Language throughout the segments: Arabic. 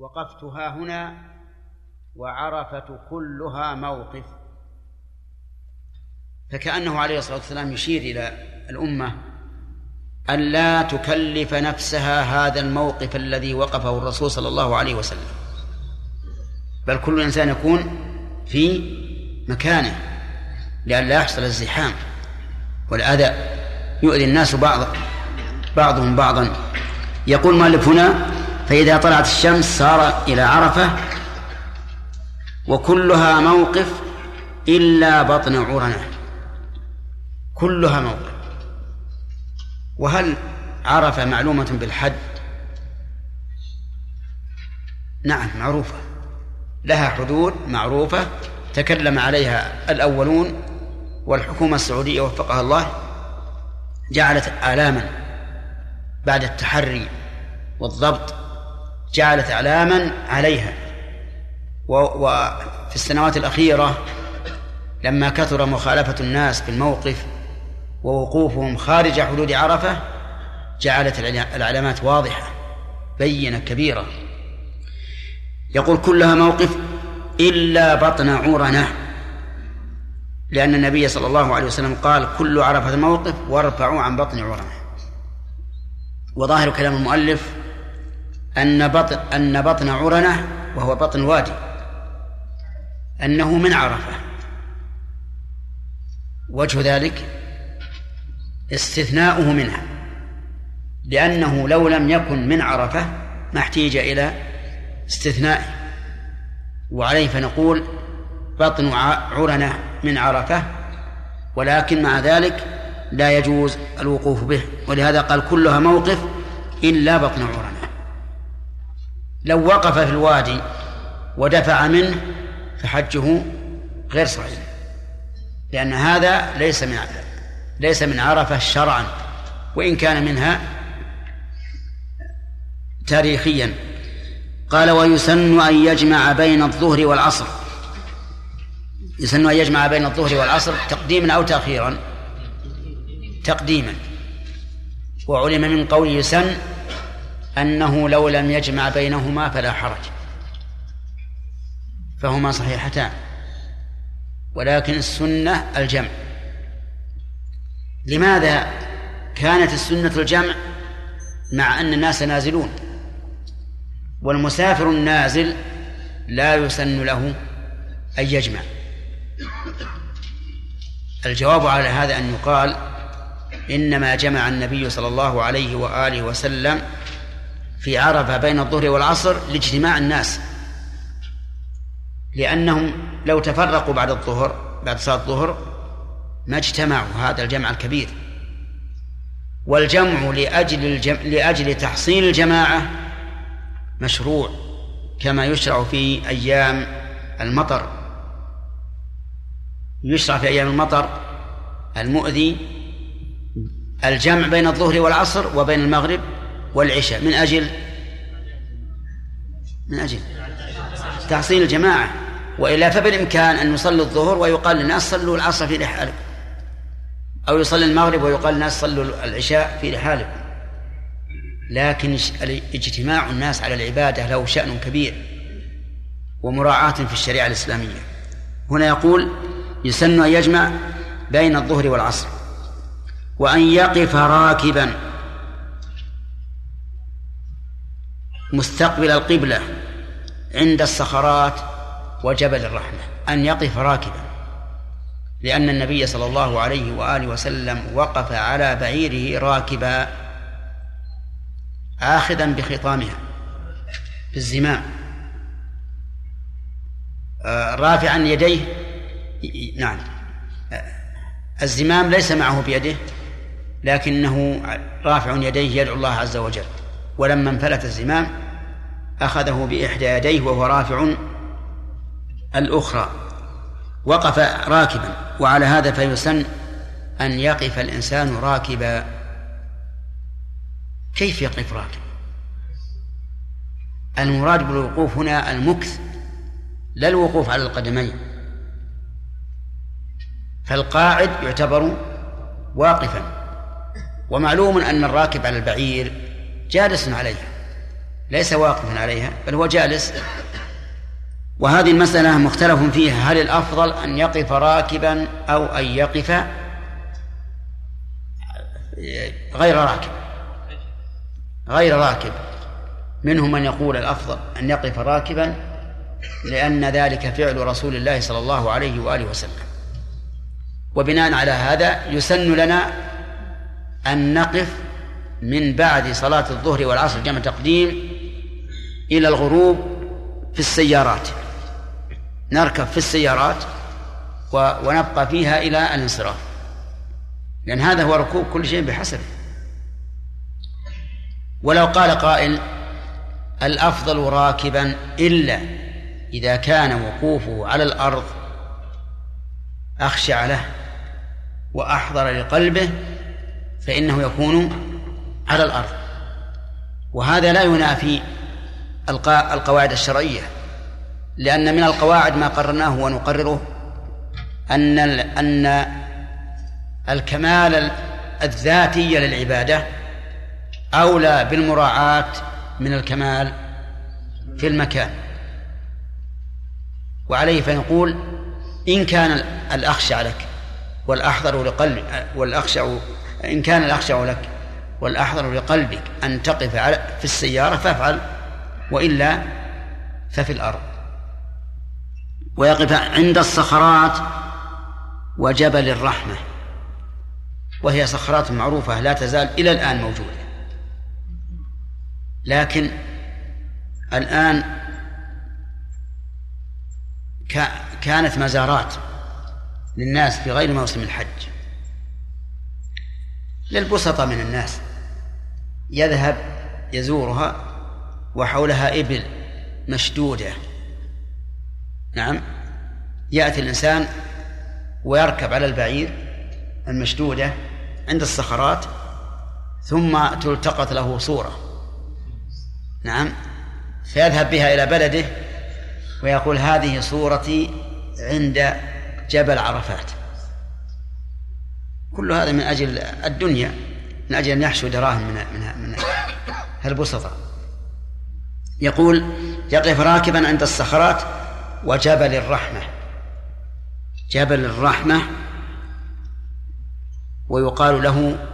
وقفت ها هنا وعرفة كلها موقف. فكأنه عليه الصلاة والسلام يشير إلى الأمة أن لا تكلف نفسها هذا الموقف الذي وقفه الرسول صلى الله عليه وسلم. بل كل إنسان يكون في مكانه لئلا يحصل الزحام والأذى. يؤذي الناس بعض بعضهم بعضا. يقول مالك هنا فإذا طلعت الشمس صار إلى عرفة وكلها موقف إلا بطن عرنة. كلها موقف. وهل عرفة معلومة بالحد؟ نعم معروفة. لها حدود معروفة تكلم عليها الأولون والحكومة السعودية وفقها الله جعلت آلاما بعد التحري والضبط جعلت أعلاما عليها. وفي السنوات الأخيرة لما كثر مخالفة الناس في الموقف ووقوفهم خارج حدود عرفة جعلت العلامات واضحة بينة كبيرة. يقول كلها موقف إلا بطن عورنة لأن النبي صلى الله عليه وسلم قال كل عرفة موقف وارفعوا عن بطن عورنة. وظاهر كلام المؤلف أن بطن أن بطن عرنة وهو بطن وادي. أنه من عرفة. وجه ذلك استثناؤه منها. لأنه لو لم يكن من عرفة ما احتيج إلى استثنائه. وعليه فنقول بطن عرنة من عرفة ولكن مع ذلك لا يجوز الوقوف به. ولهذا قال كلها موقف إلا بطن عرنة. لو وقف في الوادي ودفع منه فحجه غير صحيح. لأن هذا ليس من ليس من عرفة شرعا وإن كان منها تاريخيا. قال ويسن أن يجمع بين الظهر والعصر. يسن أن يجمع بين الظهر والعصر تقديما أو تأخيرا. تقديما. وعلم من قول يسن أنه لو لم يجمع بينهما فلا حرج. فهما صحيحتان. ولكن السنة الجمع. لماذا كانت السنة الجمع مع أن الناس نازلون؟ والمسافر النازل لا يسن له أن يجمع. الجواب على هذا أن يقال إنما جمع النبي صلى الله عليه وآله وسلم في عرفة بين الظهر والعصر لاجتماع الناس. لأنهم لو تفرقوا بعد الظهر بعد صلاة الظهر ما اجتمعوا هذا الجمع الكبير. والجمع لأجل الجم... لأجل تحصيل الجماعة مشروع كما يشرع في أيام المطر. يشرع في أيام المطر المؤذي الجمع بين الظهر والعصر وبين المغرب والعشاء من أجل؟ من أجل تحصيل الجماعة. وإلا فبالإمكان أن يصلي الظهر ويقال للناس صلوا العصر في رحالكم أو يصلي المغرب ويقال للناس صلوا العشاء في رحالكم لكن اجتماع الناس على العبادة له شأن كبير ومراعاة في الشريعة الإسلامية. هنا يقول يسن أن يجمع بين الظهر والعصر وأن يقف راكبا. مستقبل القبلة عند الصخرات وجبل الرحمة أن يقف راكبا. لأن النبي صلى الله عليه وآله وسلم وقف على بعيره راكبا آخذا بخطامها بالزمام. آه، رافعا يديه نعم. الزمام ليس معه بيده لكنه رافع يديه يدعو الله عز وجل. ولما انفلت الزمام أخذه بإحدى يديه وهو رافع الأخرى وقف راكبا وعلى هذا فيسن أن يقف الإنسان راكبا. كيف يقف راكبا المراد بالوقوف هنا المكث لا الوقوف على القدمين. فالقاعد يعتبر واقفا ومعلوم أن الراكب على البعير جالس عليها. ليس واقفا عليها بل هو جالس. وهذه المسألة مختلف فيها. هل الأفضل أن يقف راكبا أو أن يقف غير راكب؟ غير راكب. منهم من يقول الأفضل أن يقف راكبا لأن ذلك فعل رسول الله صلى الله عليه وآله وسلم. وبناء على هذا يسن لنا أن نقف من بعد صلاة الظهر والعصر جمع تقديم إلى الغروب في السيارات. نركب في السيارات ونبقى فيها إلى الانصراف. لأن هذا هو ركوب كل شيء بحسبه ولو قال قائل الأفضل راكبا إلا إذا كان وقوفه على الأرض أخشع له وأحضر لقلبه فإنه يكون على الأرض. وهذا لا ينافي القواعد الشرعية لأن من القواعد ما قررناه ونقرره أن أن الكمال الذاتي للعبادة أولى بالمراعاة من الكمال في المكان. وعليه فنقول إن كان الأخشع لك والأحضر لقلب والأخشع إن كان الأخشع لك والأحضر لقلبك أن تقف في السيارة فافعل وإلا ففي الأرض. ويقف عند الصخرات وجبل الرحمة. وهي صخرات معروفة لا تزال إلى الآن موجودة. لكن الآن كانت مزارات للناس في غير موسم الحج. للبسطة من الناس. يذهب يزورها وحولها إبل مشدودة. نعم. يأتي الإنسان ويركب على البعير المشدودة عند الصخرات ثم تلتقط له صورة. نعم. فيذهب بها إلى بلده ويقول هذه صورتي عند جبل عرفات. كل هذا من أجل الدنيا. من أجل أن يحشو دراهم من من من البسطة يقول يقف راكبا عند الصخرات وجبل الرحمة. جبل الرحمة ويقال له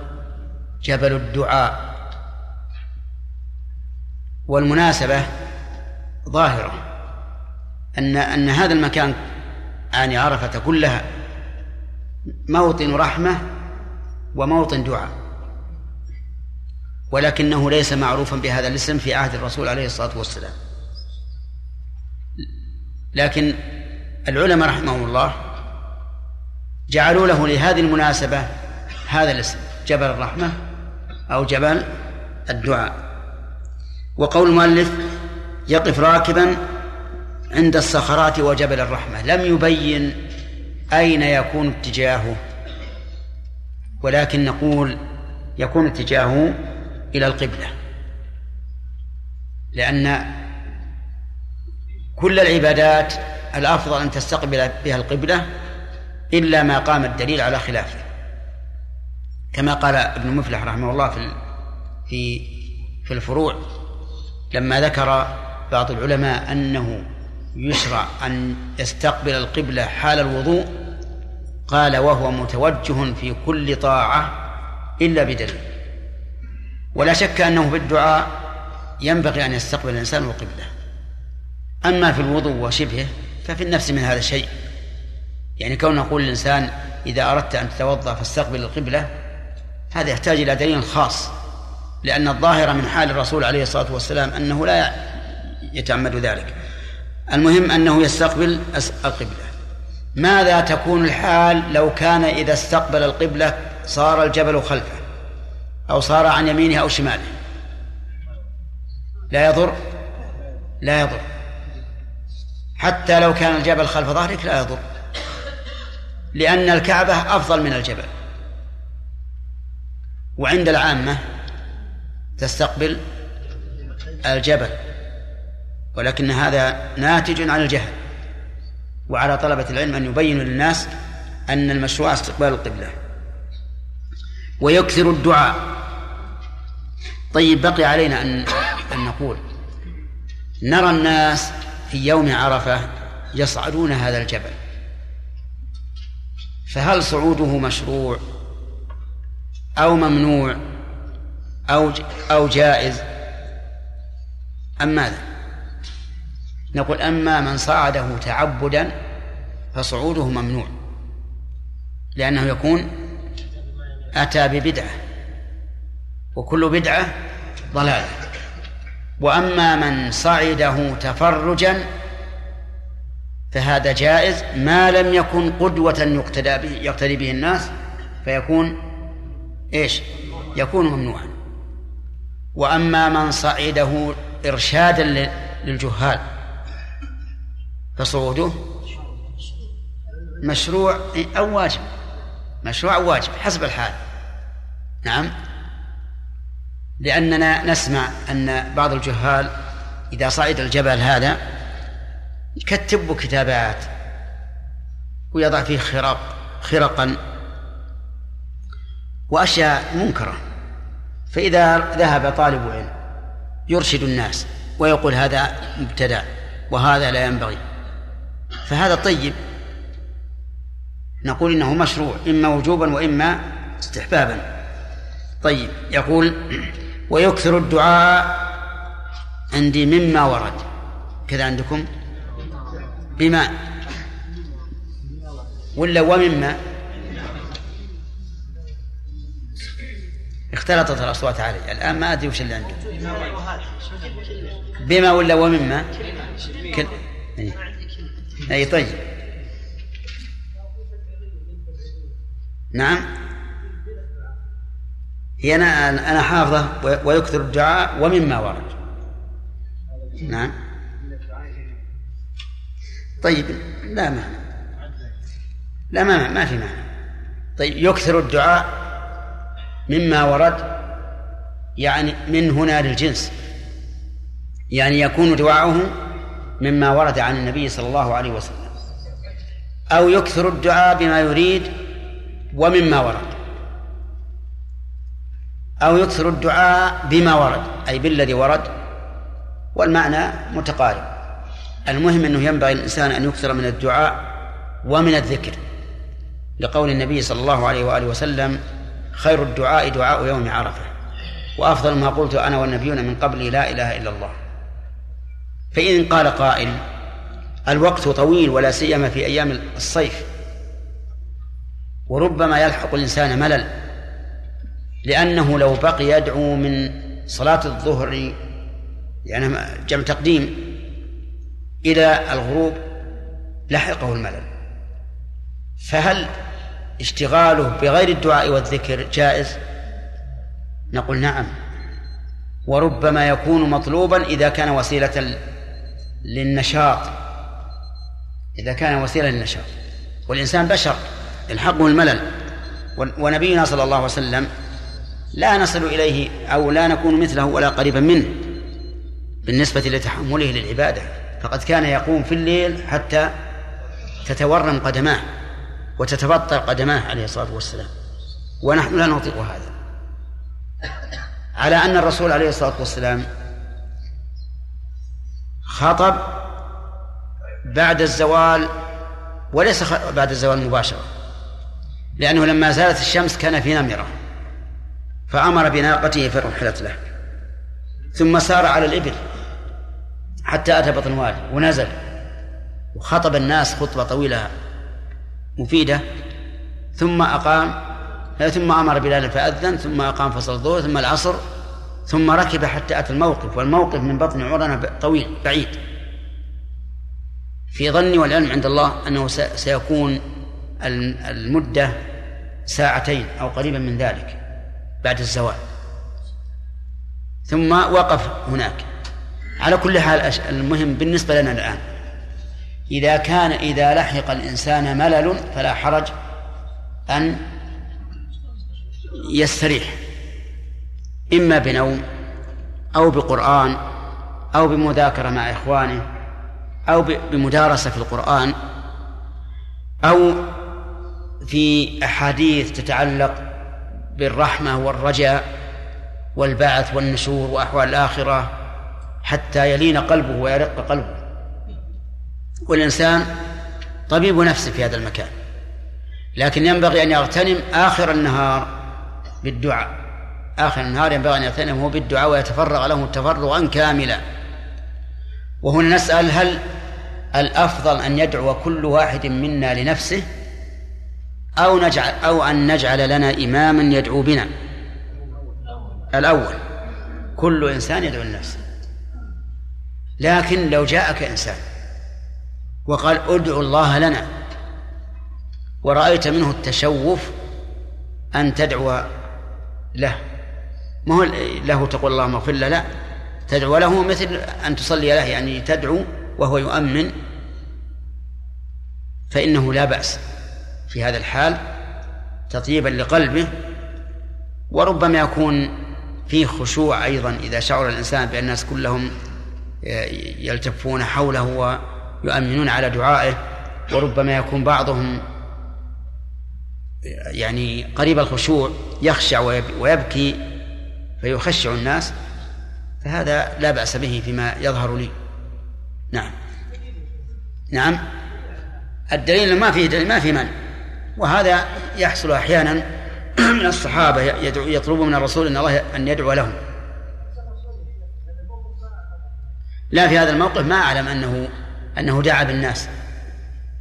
جبل الدعاء. والمناسبة ظاهرة أن أن هذا المكان يعني عرفة كلها موطن رحمة وموطن دعاء. ولكنه ليس معروفا بهذا الاسم في عهد الرسول عليه الصلاة والسلام. لكن العلماء رحمهم الله جعلوا له لهذه المناسبة هذا الاسم جبل الرحمة أو جبل الدعاء. وقول المؤلف يقف راكبا عند الصخرات وجبل الرحمة. لم يبين أين يكون اتجاهه ولكن نقول يكون اتجاهه إلى القبلة. لأن كل العبادات الأفضل أن تستقبل بها القبلة إلا ما قام الدليل على خلافه. كما قال ابن مفلح رحمه الله في في في الفروع لما ذكر بعض العلماء أنه يشرع أن يستقبل القبلة حال الوضوء قال وهو متوجه في كل طاعة إلا بدليل. ولا شك أنه في الدعاء ينبغي أن يستقبل الإنسان القبلة. أما في الوضوء وشبهه ففي النفس من هذا شيء يعني كون نقول للإنسان إذا أردت أن تتوضأ فاستقبل القبلة هذا يحتاج إلى دليل خاص لأن الظاهر من حال الرسول عليه الصلاة والسلام أنه لا يتعمد ذلك. المهم أنه يستقبل القبلة. ماذا تكون الحال لو كان إذا استقبل القبلة صار الجبل خلفه؟ أو صار عن يمينه أو شماله. لا يضر. لا يضر. حتى لو كان الجبل خلف ظهرك لا يضر. لأن الكعبة أفضل من الجبل. وعند العامة تستقبل الجبل. ولكن هذا ناتج عن الجهل. وعلى طلبة العلم أن يبينوا للناس أن المشروع استقبال القبلة. ويكثر الدعاء. طيب بقي علينا أن أن نقول نرى الناس في يوم عرفة يصعدون هذا الجبل. فهل صعوده مشروع أو ممنوع أو أو جائز؟ أم ماذا؟ نقول أما من صعده تعبدا فصعوده ممنوع لأنه يكون أتى ببدعة وكل بدعة ضلالة. وأما من صعده تفرجا فهذا جائز ما لم يكن قدوة يقتدى به يقتدي به الناس فيكون إيش؟ يكون ممنوعا. وأما من صعده إرشادا للجهال فصعوده مشروع أو واجب مشروع أو واجب حسب الحال. نعم. لأننا نسمع أن بعض الجهال إذا صعد الجبل هذا يكتب كتابات ويضع فيه خرق خرقا وأشياء منكرة. فإذا ذهب طالب علم يرشد الناس ويقول هذا مبتدع وهذا لا ينبغي. فهذا طيب. نقول إنه مشروع إما وجوبا وإما استحبابا. طيب يقول ويكثر الدعاء عندي مما ورد. كذا عندكم؟ بما. ولا ومما؟ اختلطت الأصوات علي. الآن ما أدري وش اللي عندي. بما ولا ومما؟ كل... أي. أي طيب. نعم. هي أنا أنا حافظة ويكثر الدعاء ومما ورد. نعم. طيب لا ما لا ما ما في معنى طيب يكثر الدعاء مما ورد يعني من هنا للجنس. يعني يكون دعاؤه مما ورد عن النبي صلى الله عليه وسلم. أو يكثر الدعاء بما يريد ومما ورد. أو يكثر الدعاء بما ورد أي بالذي ورد والمعنى متقارب. المهم أنه ينبغي الإنسان أن يكثر من الدعاء ومن الذكر. لقول النبي صلى الله عليه وآله وسلم خير الدعاء دعاء يوم عرفة. وأفضل ما قلت أنا والنبيون من قبلي لا إله إلا الله. فإن قال قائل الوقت طويل ولا سيما في أيام الصيف وربما يلحق الإنسان ملل لأنه لو بقي يدعو من صلاة الظهر يعني جمع تقديم إلى الغروب لحقه الملل. فهل اشتغاله بغير الدعاء والذكر جائز؟ نقول نعم. وربما يكون مطلوبا إذا كان وسيلة للنشاط. إذا كان وسيلة للنشاط. والإنسان بشر يلحقه الملل. ونبينا صلى الله عليه وسلم لا نصل إليه أو لا نكون مثله ولا قريبا منه بالنسبة لتحمله للعبادة. فقد كان يقوم في الليل حتى تتورم قدماه وتتبطل قدماه عليه الصلاة والسلام. ونحن لا نطيق هذا. على أن الرسول عليه الصلاة والسلام خطب بعد الزوال وليس بعد الزوال مباشرة لأنه لما زالت الشمس كان في نمرة. فأمر بناقته فرحلت له. ثم سار على الإبل حتى أتى بطن وادي ونزل وخطب الناس خطبة طويلة مفيدة. ثم أقام ثم أمر بلال فأذن ثم أقام فصل الظهر ثم العصر ثم ركب حتى أتى الموقف. والموقف من بطن عرنة طويل بعيد. في ظني والعلم عند الله أنه سيكون المدة ساعتين أو قريبا من ذلك. بعد الزوال. ثم وقف هناك. على كل حال المهم بالنسبة لنا الآن إذا كان إذا لحق الإنسان ملل فلا حرج أن يستريح إما بنوم أو بقرآن أو بمذاكرة مع إخوانه أو بمدارسة في القرآن أو في أحاديث تتعلق بالرحمة والرجاء والبعث والنشور وأحوال الآخرة حتى يلين قلبه ويرق قلبه. والإنسان طبيب نفسه في هذا المكان لكن ينبغي أن يغتنم آخر النهار بالدعاء. آخر النهار ينبغي أن يغتنمه بالدعاء ويتفرغ له تفرغا كاملا. وهنا نسأل هل الأفضل أن يدعو كل واحد منا لنفسه أو نجعل أو أن نجعل لنا إماما يدعو بنا. الأول كل إنسان يدعو لنفسه. لكن لو جاءك إنسان وقال ادعوا الله لنا ورأيت منه التشوف أن تدعو له. ما هو له تقول اللهم اغفر له؟ لا. تدعو له مثل أن تصلي له يعني تدعو وهو يؤمن فإنه لا بأس. في هذا الحال تطيبا لقلبه وربما يكون فيه خشوع أيضا إذا شعر الإنسان بأن الناس كلهم يلتفون حوله ويؤمنون على دعائه وربما يكون بعضهم يعني قريب الخشوع يخشع ويبكي فيخشع الناس فهذا لا بأس به فيما يظهر لي. نعم. نعم. الدليل ما فيه دليل ما في من وهذا يحصل أحيانا من الصحابة يطلبوا من الرسول أن الله أن يدعو لهم. لا في هذا الموقف ما أعلم أنه أنه دعا بالناس.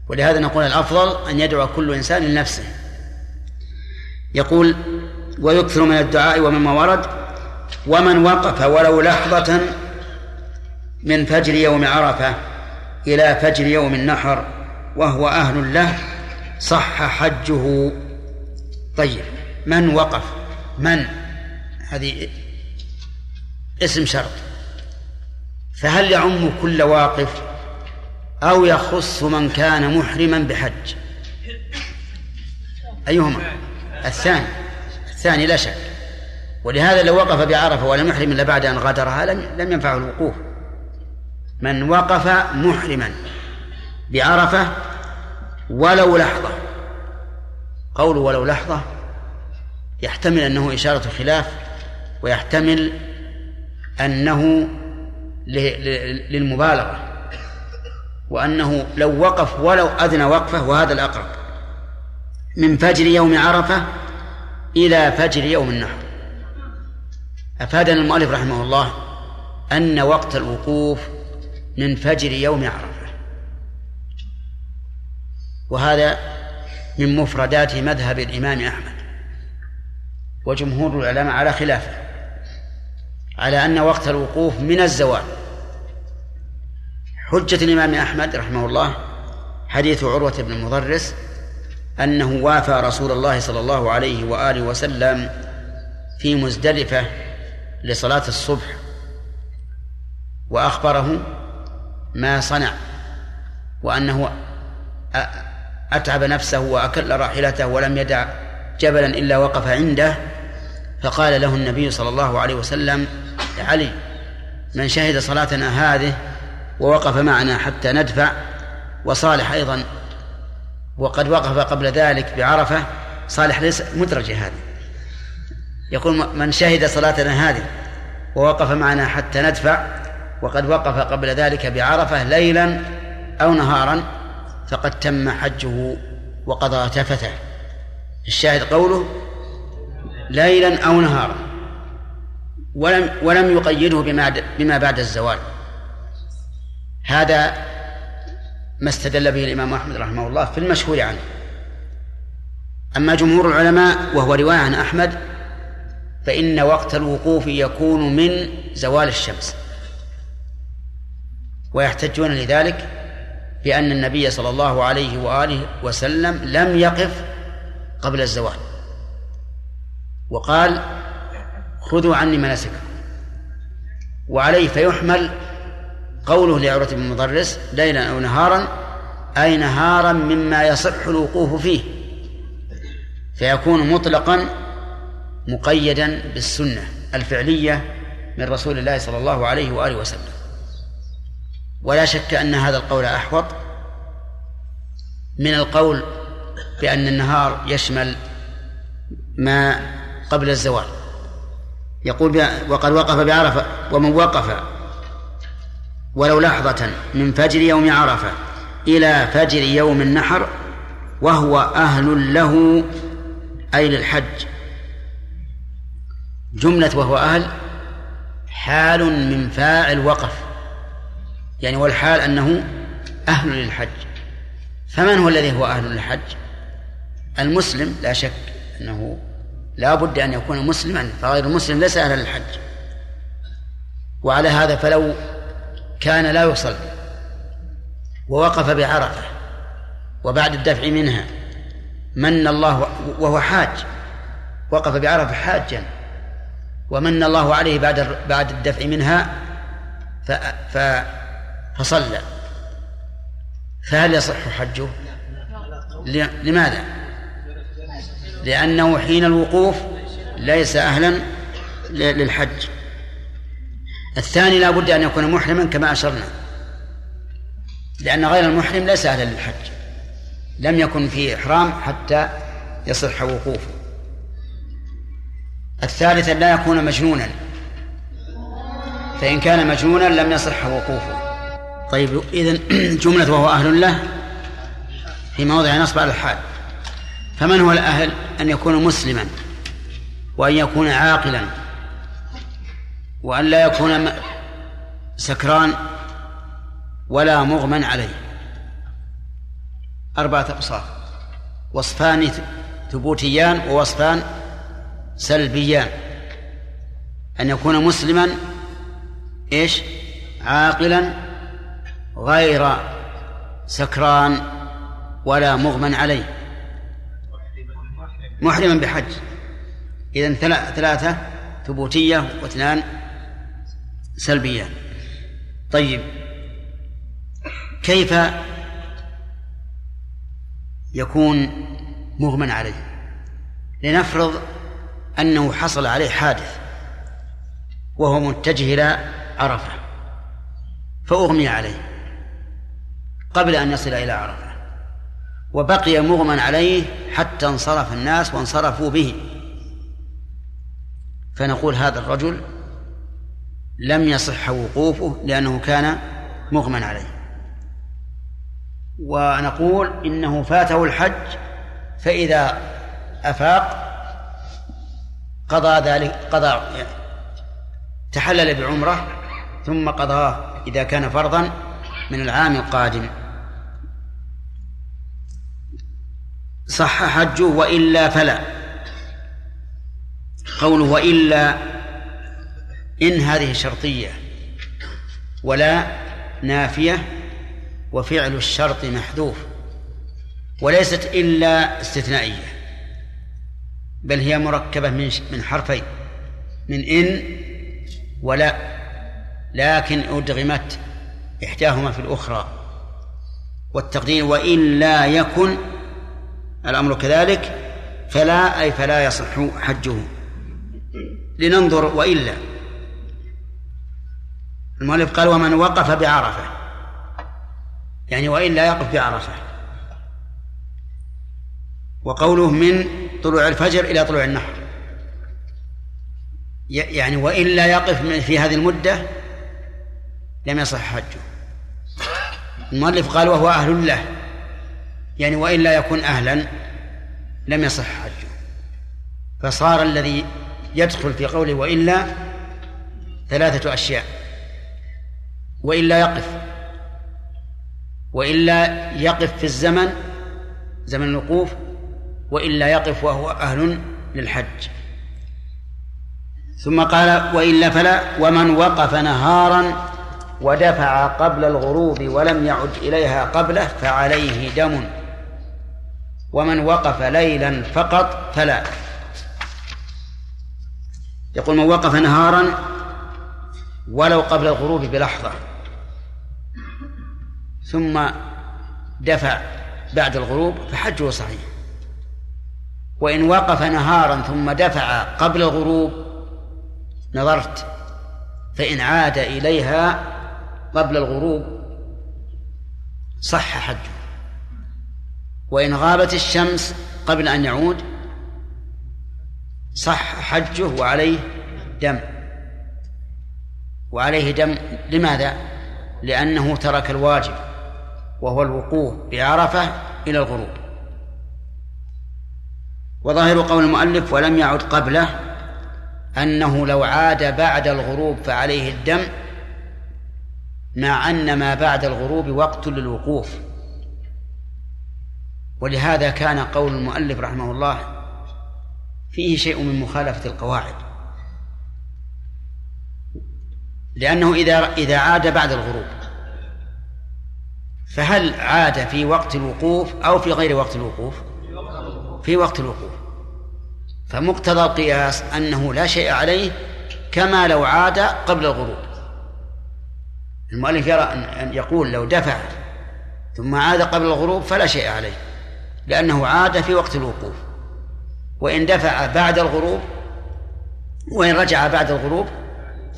ولهذا نقول الأفضل أن يدعو كل إنسان لنفسه. يقول ويكثر من الدعاء ومما ورد ومن وقف ولو لحظة من فجر يوم عرفة إلى فجر يوم النحر وهو أهل له صح حجه. طيب من وقف؟ من؟ هذه اسم شرط. فهل يعم كل واقف أو يخص من كان محرما بحج؟ أيهما؟ الثاني. الثاني لا شك. ولهذا لو وقف بعرفة ولم يحرم إلا بعد أن غادرها لم لم ينفعه الوقوف. من وقف محرما بعرفة ولو لحظة قول ولو لحظة يحتمل أنه إشارة خلاف ويحتمل أنه للمبالغة وأنه لو وقف ولو أذن وقفة وهذا الأقرب من فجر يوم عرفة إلى فجر يوم النحر. أفادنا المؤلف رحمه الله أن وقت الوقوف من فجر يوم عرفة. وهذا من مفردات مذهب الإمام أحمد وجمهور العلماء على خلافه على أن وقت الوقوف من الزوال. حجة الإمام أحمد رحمه الله حديث عروة بن المضرس أنه وافى رسول الله صلى الله عليه وآله وسلم في مزدلفة لصلاة الصبح وأخبره ما صنع وأنه أتعب نفسه وأكل راحلته ولم يدع جبلا إلا وقف عنده فقال له النبي صلى الله عليه وسلم علي من شهد صلاتنا هذه ووقف معنا حتى ندفع وصالح أيضا وقد وقف قبل ذلك بعرفة صالح ليس مدرجة هذه يقول من شهد صلاتنا هذه ووقف معنا حتى ندفع وقد وقف قبل ذلك بعرفة ليلا أو نهارا فقد تم حجه وقضى تفته الشاهد قوله ليلا أو نهارا. ولم ولم يقيده بما بما بعد الزوال. هذا ما استدل به الإمام أحمد رحمه الله في المشهور عنه. أما جمهور العلماء وهو رواية عن أحمد فإن وقت الوقوف يكون من زوال الشمس. ويحتجون لذلك بأن النبي صلى الله عليه وآله وسلم لم يقف قبل الزوال. وقال خذوا عني مناسككم. وعليه فيحمل قوله لعروة بن مضرس ليلا أو نهارا أي نهارا مما يصح الوقوف فيه. فيكون مطلقا مقيدا بالسنة الفعلية من رسول الله صلى الله عليه وآله وسلم. ولا شك أن هذا القول أحوط من القول بأن النهار يشمل ما قبل الزوال. يقول وقد وقف بعرفة ومن وقف ولو لحظة من فجر يوم عرفة إلى فجر يوم النحر وهو أهل له أي للحج. جملة وهو أهل حال من فاعل وقف. يعني والحال أنه أهل للحج. فمن هو الذي هو أهل للحج؟ المسلم لا شك أنه لا بد أن يكون مسلما فغير المسلم ليس أهلا للحج. وعلى هذا فلو كان لا يصلي ووقف بعرفة وبعد الدفع منها من الله وهو حاج وقف بعرفة حاجا ومن الله عليه بعد بعد الدفع منها ف فصلى. فهل يصح حجه؟ لماذا؟ لأنه حين الوقوف ليس أهلا للحج. الثاني لا بد أن يكون محرما كما أشرنا. لأن غير المحرم ليس أهلا للحج. لم يكن في إحرام حتى يصح وقوفه. الثالث لا يكون مجنونا. فإن كان مجنونا لم يصح وقوفه. طيب إذن جملة وهو أهل له في موضع نصب على الحال. فمن هو الأهل؟ أن يكون مسلما وأن يكون عاقلا وأن لا يكون سكران ولا مغمى عليه. أربعة أوصاف وصفان ثبوتيان ووصفان سلبيان. أن يكون مسلما إيش؟ عاقلا غير سكران ولا مغمى عليه. محرما بحج. إذا ثلاثة ثبوتية واثنان سلبية طيب. كيف يكون مغمى عليه؟ لنفرض أنه حصل عليه حادث وهو متجه إلى عرفة فأغمي عليه. قبل أن يصل إلى عرفة. وبقي مغمى عليه حتى انصرف الناس وانصرفوا به. فنقول هذا الرجل لم يصح وقوفه لأنه كان مغمى عليه. ونقول إنه فاته الحج فإذا أفاق قضى ذلك قضى تحلل بعمرة ثم قضاه إذا كان فرضا من العام القادم. صح حجه وإلا فلا. قوله وإلا إن هذه شرطية ولا نافية وفعل الشرط محذوف وليست إلا استثنائية بل هي مركبة من من حرفين من إن ولا. لكن أدغمت إحداهما في الأخرى والتقدير وإن لا يكن الأمر كذلك فلا أي فلا يصح حجه. لننظر وإلا. المؤلف قال ومن وقف بعرفة. يعني وإلا يقف بعرفة. وقوله من طلوع الفجر إلى طلوع النحر يعني وإلا يقف في هذه المدة لم يصح حجه. المؤلف قال وهو أهل له. يعني وإلا يكون أهلا لم يصح حجه. فصار الذي يدخل في قوله وإلا ثلاثة أشياء. وإلا يقف. وإلا يقف في الزمن زمن الوقوف وإلا يقف وهو أهل للحج. ثم قال وإلا فلا ومن وقف نهارا ودفع قبل الغروب ولم يعد إليها قبله فعليه دم. ومن وقف ليلا فقط فلا. يقول من وقف نهارا ولو قبل الغروب بلحظة ثم دفع بعد الغروب فحجه صحيح. وإن وقف نهارا ثم دفع قبل الغروب نظرت فإن عاد إليها قبل الغروب صح حجه. وإن غابت الشمس قبل أن يعود صح حجه وعليه دم. وعليه دم لماذا؟ لأنه ترك الواجب وهو الوقوف بعرفة إلى الغروب. وظاهر قول المؤلف ولم يعد قبله أنه لو عاد بعد الغروب فعليه الدم مع أن ما بعد الغروب وقت للوقوف. ولهذا كان قول المؤلف رحمه الله فيه شيء من مخالفة القواعد. لأنه إذا إذا عاد بعد الغروب فهل عاد في وقت الوقوف أو في غير وقت الوقوف؟ في وقت الوقوف. فمقتضى القياس أنه لا شيء عليه كما لو عاد قبل الغروب. المؤلف يرى أن يقول لو دفع ثم عاد قبل الغروب فلا شيء عليه. لأنه عاد في وقت الوقوف. وإن دفع بعد الغروب وإن رجع بعد الغروب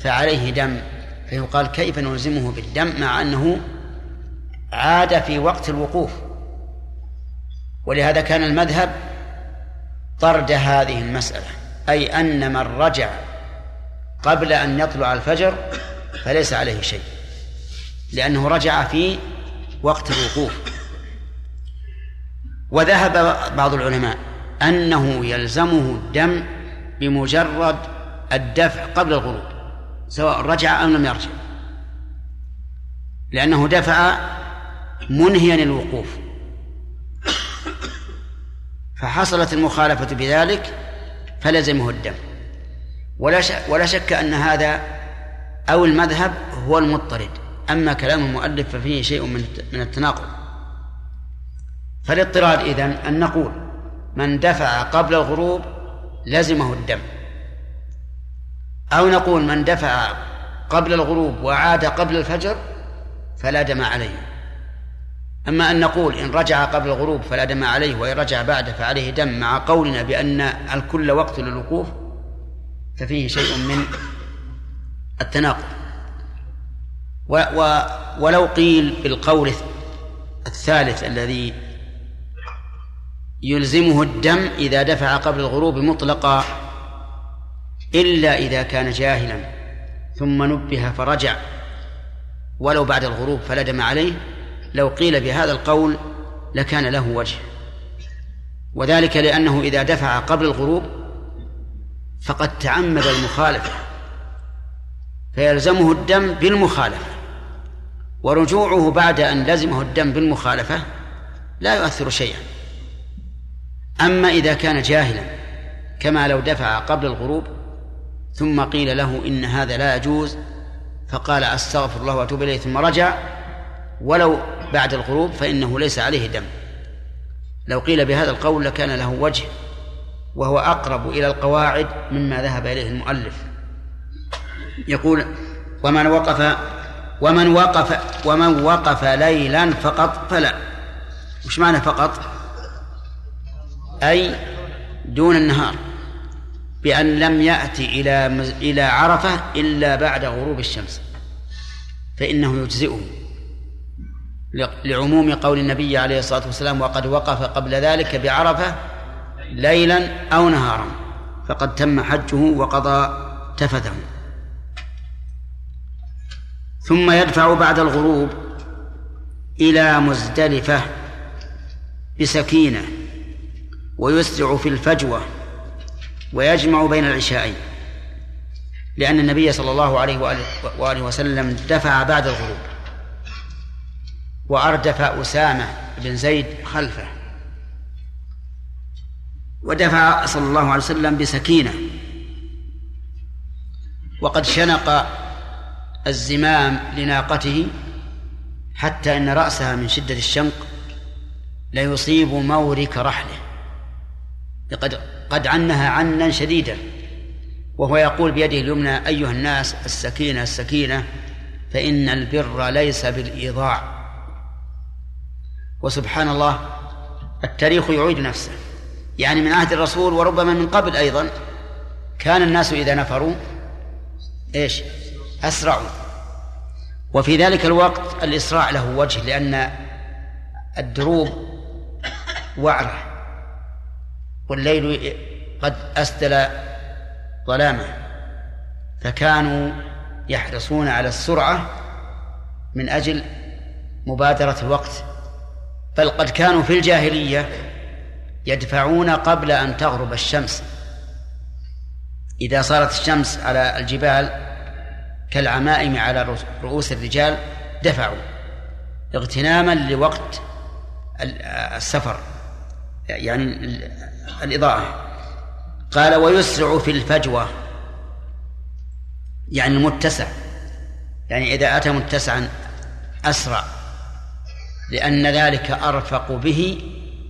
فعليه دم. فيقال كيف نلزمه بالدم مع أنه عاد في وقت الوقوف. ولهذا كان المذهب طرد هذه المسألة. أي أن من رجع قبل أن يطلع الفجر فليس عليه شيء لأنه رجع في وقت الوقوف. وذهب بعض العلماء أنه يلزمه الدم بمجرد الدفع قبل الغروب سواء رجع أم لم يرجع. لأنه دفع منهيا الوقوف فحصلت المخالفة بذلك فلزمه الدم. ولا ولا شك أن هذا أو المذهب هو المضطرد. أما كلام المؤلف ففيه شيء من من التناقض. فالاضطراد إذن أن نقول من دفع قبل الغروب لزمه الدم. أو نقول من دفع قبل الغروب وعاد قبل الفجر فلا دم عليه. أما أن نقول إن رجع قبل الغروب فلا دم عليه وإن رجع بعده فعليه دم مع قولنا بأن الكل وقت للوقوف ففيه شيء من التناقض. و و ولو قيل بالقول الثالث الذي يلزمه الدم إذا دفع قبل الغروب مطلقا إلا إذا كان جاهلا ثم نبه فرجع. ولو بعد الغروب فلا دم عليه لو قيل بهذا القول لكان له وجه. وذلك لأنه إذا دفع قبل الغروب فقد تعمد المخالفة فيلزمه الدم بالمخالفة. ورجوعه بعد أن لزمه الدم بالمخالفة لا يؤثر شيئا. أما إذا كان جاهلا كما لو دفع قبل الغروب ثم قيل له إن هذا لا يجوز فقال أستغفر الله وأتوب إليه ثم رجع ولو بعد الغروب فإنه ليس عليه دم. لو قيل بهذا القول لكان له وجه وهو أقرب إلى القواعد مما ذهب إليه المؤلف. يقول ومن وقف ومن وقف ومن وقف ليلا فقط فلا. وش معنى فقط؟ أي دون النهار بأن لم يأتي إلى إلى عرفة إلا بعد غروب الشمس فإنه يجزئه. لعموم قول النبي عليه الصلاة والسلام وقد وقف قبل ذلك بعرفة ليلا أو نهارا فقد تم حجه وقضى تفثه. ثم يدفع بعد الغروب إلى مزدلفة بسكينة. ويسرع في الفجوة ويجمع بين العشاءين لأن النبي صلى الله عليه وآله وسلم دفع بعد الغروب وأردف أسامة بن زيد خلفه ودفع صلى الله عليه وسلم بسكينة وقد شنق الزمام لناقته حتى إن رأسها من شدة الشنق ليصيب مورك رحله. لقد قد عنها عنا شديدا وهو يقول بيده اليمنى أيها الناس السكينة السكينة فإن البر ليس بالإيضاع. وسبحان الله التاريخ يعيد نفسه. يعني من عهد الرسول وربما من قبل أيضا كان الناس إذا نفروا إيش؟ أسرعوا. وفي ذلك الوقت الإسراع له وجه لأن الدروب وعرة. والليل قد أسدل ظلامه فكانوا يحرصون على السرعة من أجل مبادرة الوقت. بل قد كانوا في الجاهلية يدفعون قبل أن تغرب الشمس. إذا صارت الشمس على الجبال كالعمائم على رؤوس الرجال دفعوا اغتناما لوقت السفر. يعني الإضاءة. قال ويسرع في الفجوة. يعني المتسع. يعني إذا أتى متسعا أسرع. لأن ذلك أرفق به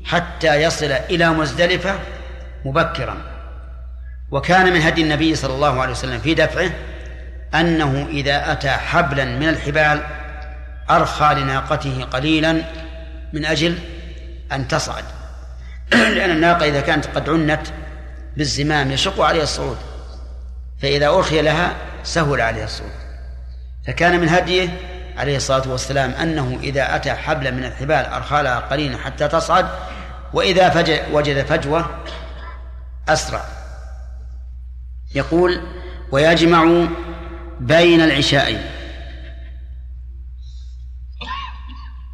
حتى يصل إلى مزدلفة مبكرا. وكان من هدي النبي صلى الله عليه وسلم في دفعه أنه إذا أتى حبلا من الحبال أرخى لناقته قليلا من أجل أن تصعد. لأن الناقة إذا كانت قد عنت بالزمام يشق عليها الصعود فإذا أرخي لها سهل عليها الصعود. فكان من هديه عليه الصلاة والسلام أنه إذا أتى حبلا من الحبال أرخى لها قليلا حتى تصعد وإذا وجد فجوة أسرع. يقول ويجمع بين العشاءين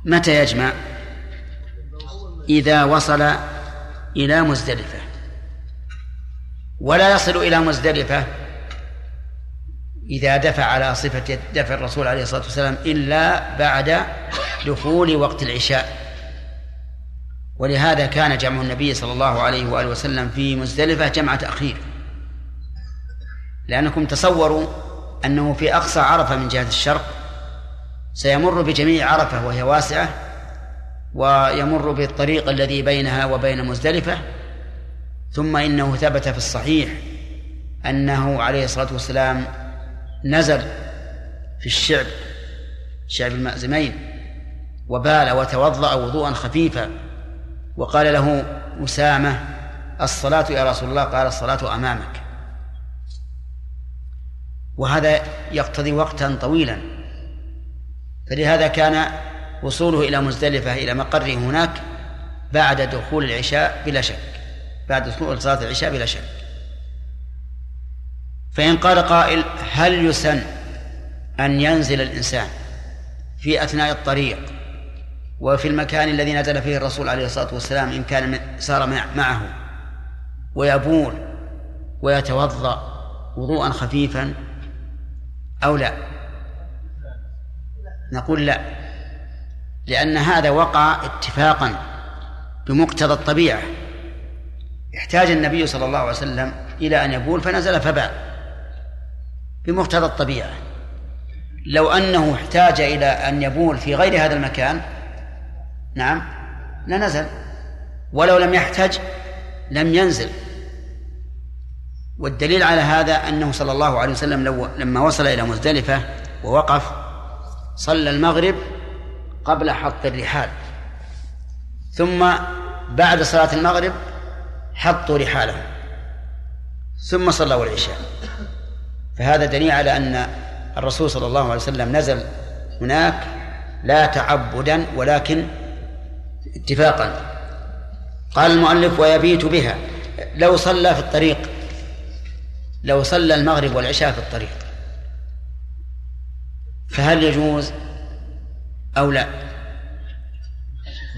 متى يجمع؟ إذا وصل إلى مزدلفة. ولا يصل إلى مزدلفة إذا دفع على صفة دفع الرسول عليه الصلاة والسلام إلا بعد دخول وقت العشاء. ولهذا كان جمع النبي صلى الله عليه وآله وسلم في مزدلفة جمع تأخير لأنكم تصوروا أنه في أقصى عرفة من جهة الشرق سيمر بجميع عرفة وهي واسعة ويمر بالطريق الذي بينها وبين مزدلفة ثم إنه ثبت في الصحيح أنه عليه الصلاة والسلام نزل في الشعب شعب المأزمين وبال وتوضأ وضوءا خفيفا وقال له أسامة الصلاة يا رسول الله قال الصلاة أمامك. وهذا يقتضي وقتا طويلا. فلهذا كان وصوله إلى مزدلفة إلى مقره هناك بعد دخول العشاء بلا شك. بعد دخول صلاة العشاء بلا شك. فإن قال قائل هل يسن أن ينزل الإنسان في أثناء الطريق وفي المكان الذي نزل فيه الرسول عليه الصلاة والسلام إن كان سار معه ويبول ويتوضأ وضوءا خفيفا أو لا؟ نقول لا. لأن هذا وقع اتفاقا بمقتضى الطبيعة. احتاج النبي صلى الله عليه وسلم إلى أن يبول فنزل فبال بمقتضى الطبيعة. لو أنه احتاج إلى أن يبول في غير هذا المكان نعم لنزل. ولو لم يحتج لم ينزل. والدليل على هذا أنه صلى الله عليه وسلم لو لما وصل إلى مزدلفة ووقف صلى المغرب قبل حط الرحال. ثم بعد صلاة المغرب حطوا رحالهم. ثم صلوا العشاء. فهذا دليل على أن الرسول صلى الله عليه وسلم نزل هناك لا تعبدا ولكن اتفاقا. قال المؤلف ويبيت بها. لو صلى في الطريق لو صلى المغرب والعشاء في الطريق فهل يجوز أو لا؟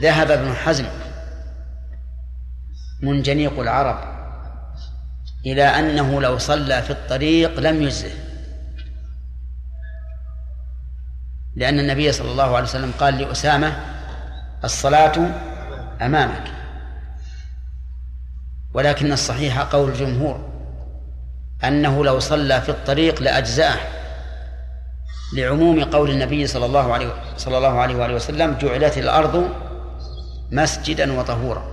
ذهب ابن حزم منجنيق العرب إلى أنه لو صلى في الطريق لم يجزه. لأن النبي صلى الله عليه وسلم قال لأسامة الصلاة أمامك. ولكن الصحيح قول الجمهور أنه لو صلى في الطريق لأجزأه. لعموم قول النبي صلى الله عليه صلى الله عليه وآله وسلم جعلت الأرض مسجدا وطهورا.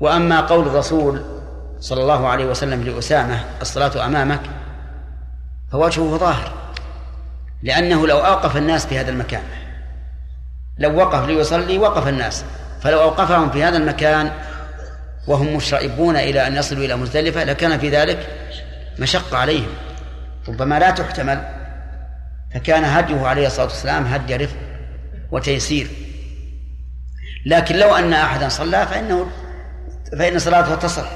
وأما قول الرسول صلى الله عليه وسلم لأسامة الصلاة أمامك فوجهه ظاهر لأنه لو أوقف الناس في هذا المكان لو وقف ليصلي وقف الناس فلو أوقفهم في هذا المكان وهم مشرئبون إلى أن يصلوا إلى مزدلفة لكان في ذلك مشقة عليهم. ربما لا تحتمل فكان هديه عليه الصلاة والسلام هدي رفق وتيسير. لكن لو أن أحدا صلى فإنه فإن صلاته تصح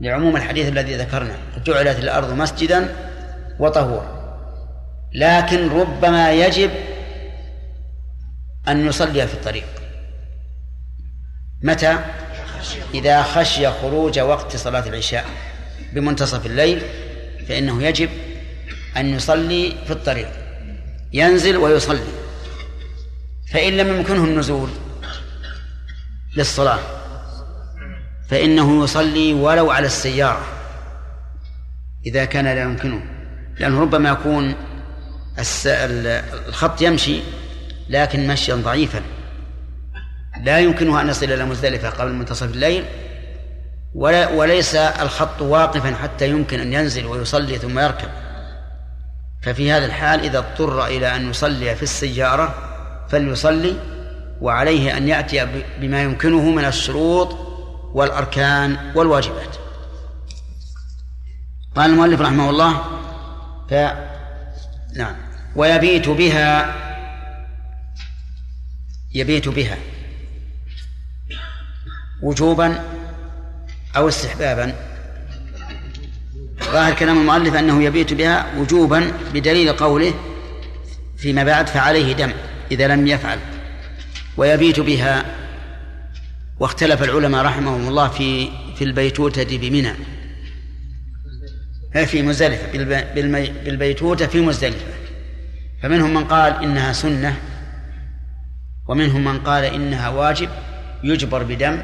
لعموم الحديث الذي ذكرنا. جعلت الأرض مسجدا وطهورا. لكن ربما يجب أن يصلي في الطريق. متى؟ إذا خشي خروج وقت صلاة العشاء. بمنتصف الليل فإنه يجب أن يصلي في الطريق. ينزل ويصلي. فإن لم يمكنه النزول للصلاة فإنه يصلي ولو على السيارة إذا كان لا يمكنه. لأنه ربما يكون الخط يمشي لكن مشيا ضعيفا. لا يمكنه أن يصل إلى مزدلفة قبل منتصف الليل ولا وليس الخط واقفا حتى يمكن أن ينزل ويصلي ثم يركب. ففي هذا الحال إذا اضطر إلى أن يصلي في السيارة فليصلي وعليه أن يأتي بما يمكنه من الشروط والأركان والواجبات. قال المؤلف رحمه الله ف نعم. ويبيت بها يبيت بها وجوبا أو استحبابا. ظاهر كلام المؤلف أنه يبيت بها وجوبا بدليل قوله فيما بعد فعليه دم إذا لم يفعل ويبيت بها. واختلف العلماء رحمهم الله في في البيتوتة بمنى. في مزدلفة بالبيتوتة في مزدلفة. فمنهم من قال إنها سنة ومنهم من قال إنها واجب يجبر بدم.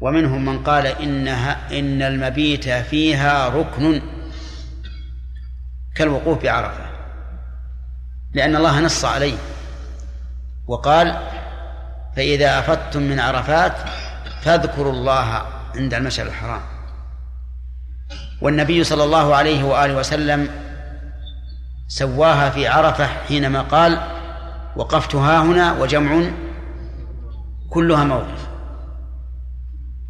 ومنهم من قال إنها إن المبيت فيها ركن كالوقوف بعرفة لأن الله نص عليه وقال فإذا أفضتم من عرفات فاذكروا الله عند المشعر الحرام. والنبي صلى الله عليه وآله وسلم سواها في عرفة حينما قال وقفت ها هنا وجمع كلها موقف.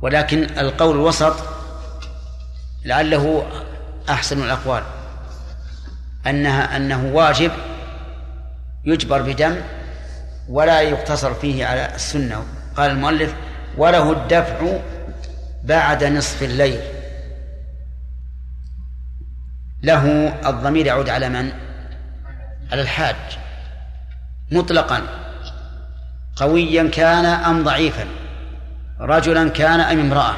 ولكن القول الوسط لعله أحسن الأقوال. أنها أنه واجب يجبر بدم ولا يقتصر فيه على السنة. قال المؤلف وله الدفع بعد نصف الليل. له الضمير يعود على من؟ على الحاج. مطلقا. قويا كان أم ضعيفا. رجلا كان أم امرأة.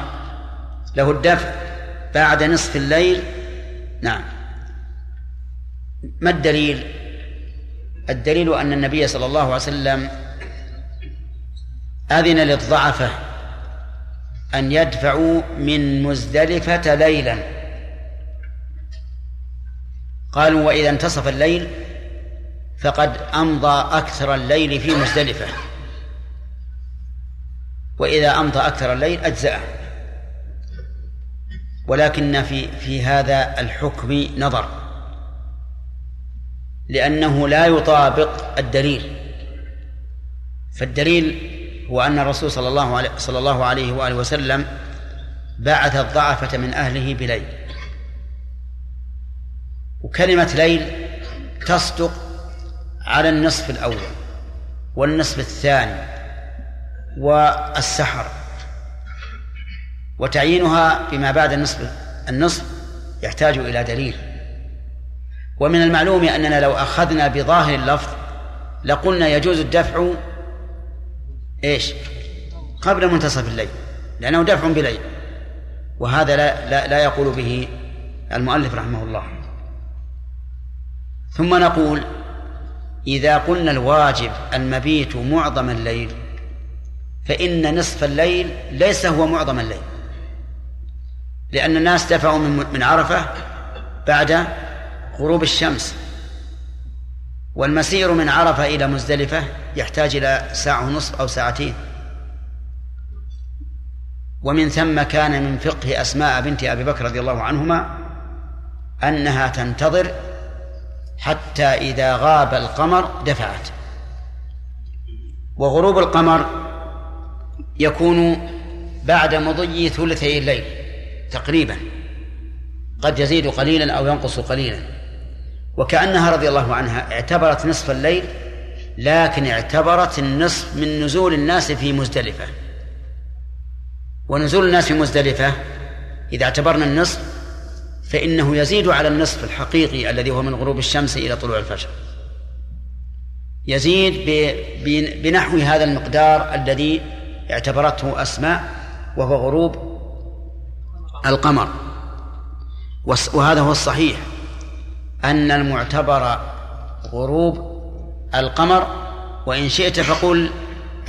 له الدفع بعد نصف الليل. نعم. ما الدليل؟ الدليل أن النبي صلى الله عليه وسلم أذن للضعفة أن يدفعوا من مزدلفة ليلا. قالوا وإذا انتصف الليل فقد أمضى أكثر الليل في مزدلفة. وإذا أمضى أكثر الليل أجزأه. ولكن في في هذا الحكم نظر. لأنه لا يطابق الدليل. فالدليل هو أن الرسول صلى الله عليه صلى الله عليه وآله وسلم بعث الضعفة من أهله بليل. وكلمة ليل تصدق على النصف الأول والنصف الثاني. والسحر. وتعيينها بما بعد النصف النصف يحتاج إلى دليل. ومن المعلوم أننا لو أخذنا بظاهر اللفظ لقلنا يجوز الدفع إيش؟ قبل منتصف الليل لأنه دفع بليل. وهذا لا لا, لا يقول به المؤلف رحمه الله. ثم نقول إذا قلنا الواجب المبيت معظم الليل فإن نصف الليل ليس هو معظم الليل. لأن الناس دفعوا من من عرفة بعد غروب الشمس. والمسير من عرفة إلى مزدلفة يحتاج إلى ساعة ونصف أو ساعتين. ومن ثم كان من فقه أسماء بنت أبي بكر رضي الله عنهما أنها تنتظر حتى إذا غاب القمر دفعت. وغروب القمر يكون بعد مضي ثلثي الليل تقريبا. قد يزيد قليلا أو ينقص قليلا. وكأنها رضي الله عنها اعتبرت نصف الليل لكن اعتبرت النصف من نزول الناس في مزدلفة. ونزول الناس في مزدلفة إذا اعتبرنا النصف فإنه يزيد على النصف الحقيقي الذي هو من غروب الشمس إلى طلوع الفجر. يزيد بنحو هذا المقدار الذي اعتبرته أسماء وهو غروب القمر. وهذا هو الصحيح أن المعتبر غروب القمر وإن شئت فقل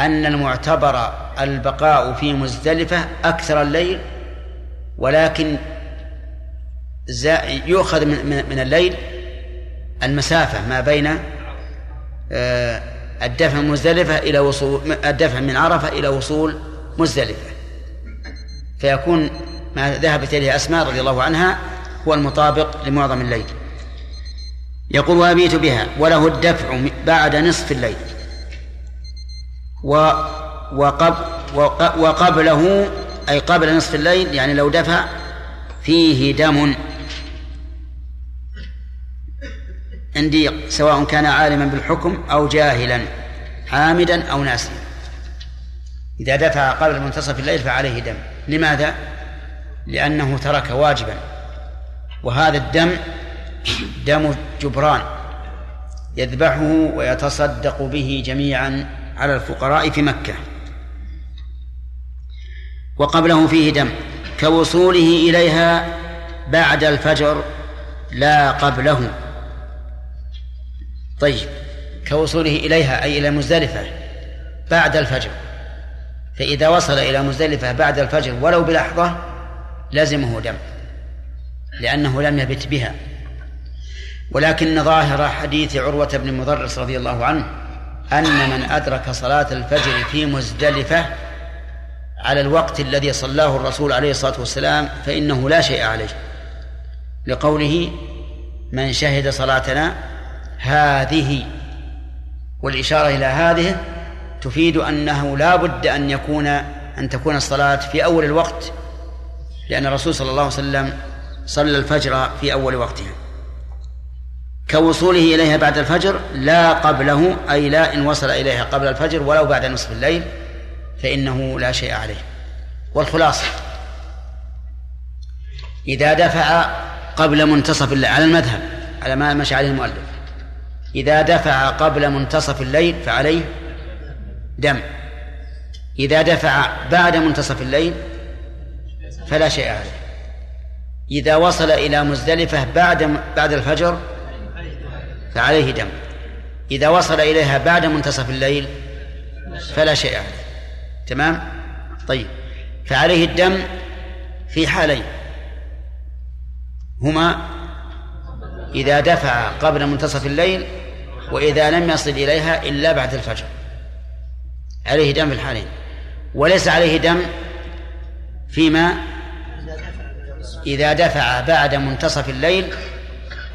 أن المعتبر البقاء في مزدلفة أكثر الليل ولكن يؤخذ من الليل المسافة ما بين آه، الدفع من مزدلفة إلى وصول الدفع من عرفة إلى وصول مزدلفة. فيكون ما ذهبت إليه أسماء رضي الله عنها هو المطابق لمعظم الليل. يقول وأبيت بها وله الدفع بعد نصف الليل. و وقب وقبله أي قبل نصف الليل يعني لو دفع فيه دم عندي سواء كان عالما بالحكم أو جاهلا حامدا أو ناسيا. إذا دفع قبل منتصف الليل فعليه دم. لماذا؟ لأنه ترك واجبا. وهذا الدم دم جبران يذبحه ويتصدق به جميعا على الفقراء في مكة. وقبله فيه دم. كوصوله إليها بعد الفجر لا قبله. طيب كوصوله إليها أي إلى مزدلفة بعد الفجر. فإذا وصل إلى مزدلفة بعد الفجر ولو بلحظة لزمه دم لأنه لم يبت بها. ولكن ظاهر حديث عروة بن مضرس رضي الله عنه أن من أدرك صلاة الفجر في مزدلفة على الوقت الذي صلاه الرسول عليه الصلاة والسلام فإنه لا شيء عليه. لقوله من شهد صلاتنا هذه والإشارة إلى هذه تفيد أنه لا بد أن يكون أن تكون الصلاة في أول الوقت لأن الرسول صلى الله عليه وسلم صلى الفجر في أول وقتها كوصوله إليها بعد الفجر لا قبله أي لا إن وصل إليها قبل الفجر ولو بعد نصف الليل فإنه لا شيء عليه. والخلاصة إذا دفع قبل منتصف الليل على المذهب على ما مشى عليه المؤلف. إذا دفع قبل منتصف الليل فعليه دم. إذا دفع بعد منتصف الليل فلا شيء عليه. إذا وصل إلى مزدلفة بعد بعد الفجر فعليه دم. إذا وصل إليها بعد منتصف الليل فلا شيء عليه. تمام؟ طيب. فعليه الدم في حالين. هما إذا دفع قبل منتصف الليل وإذا لم يصل إليها إلا بعد الفجر. عليه دم في الحالين. وليس عليه دم فيما إذا دفع بعد منتصف الليل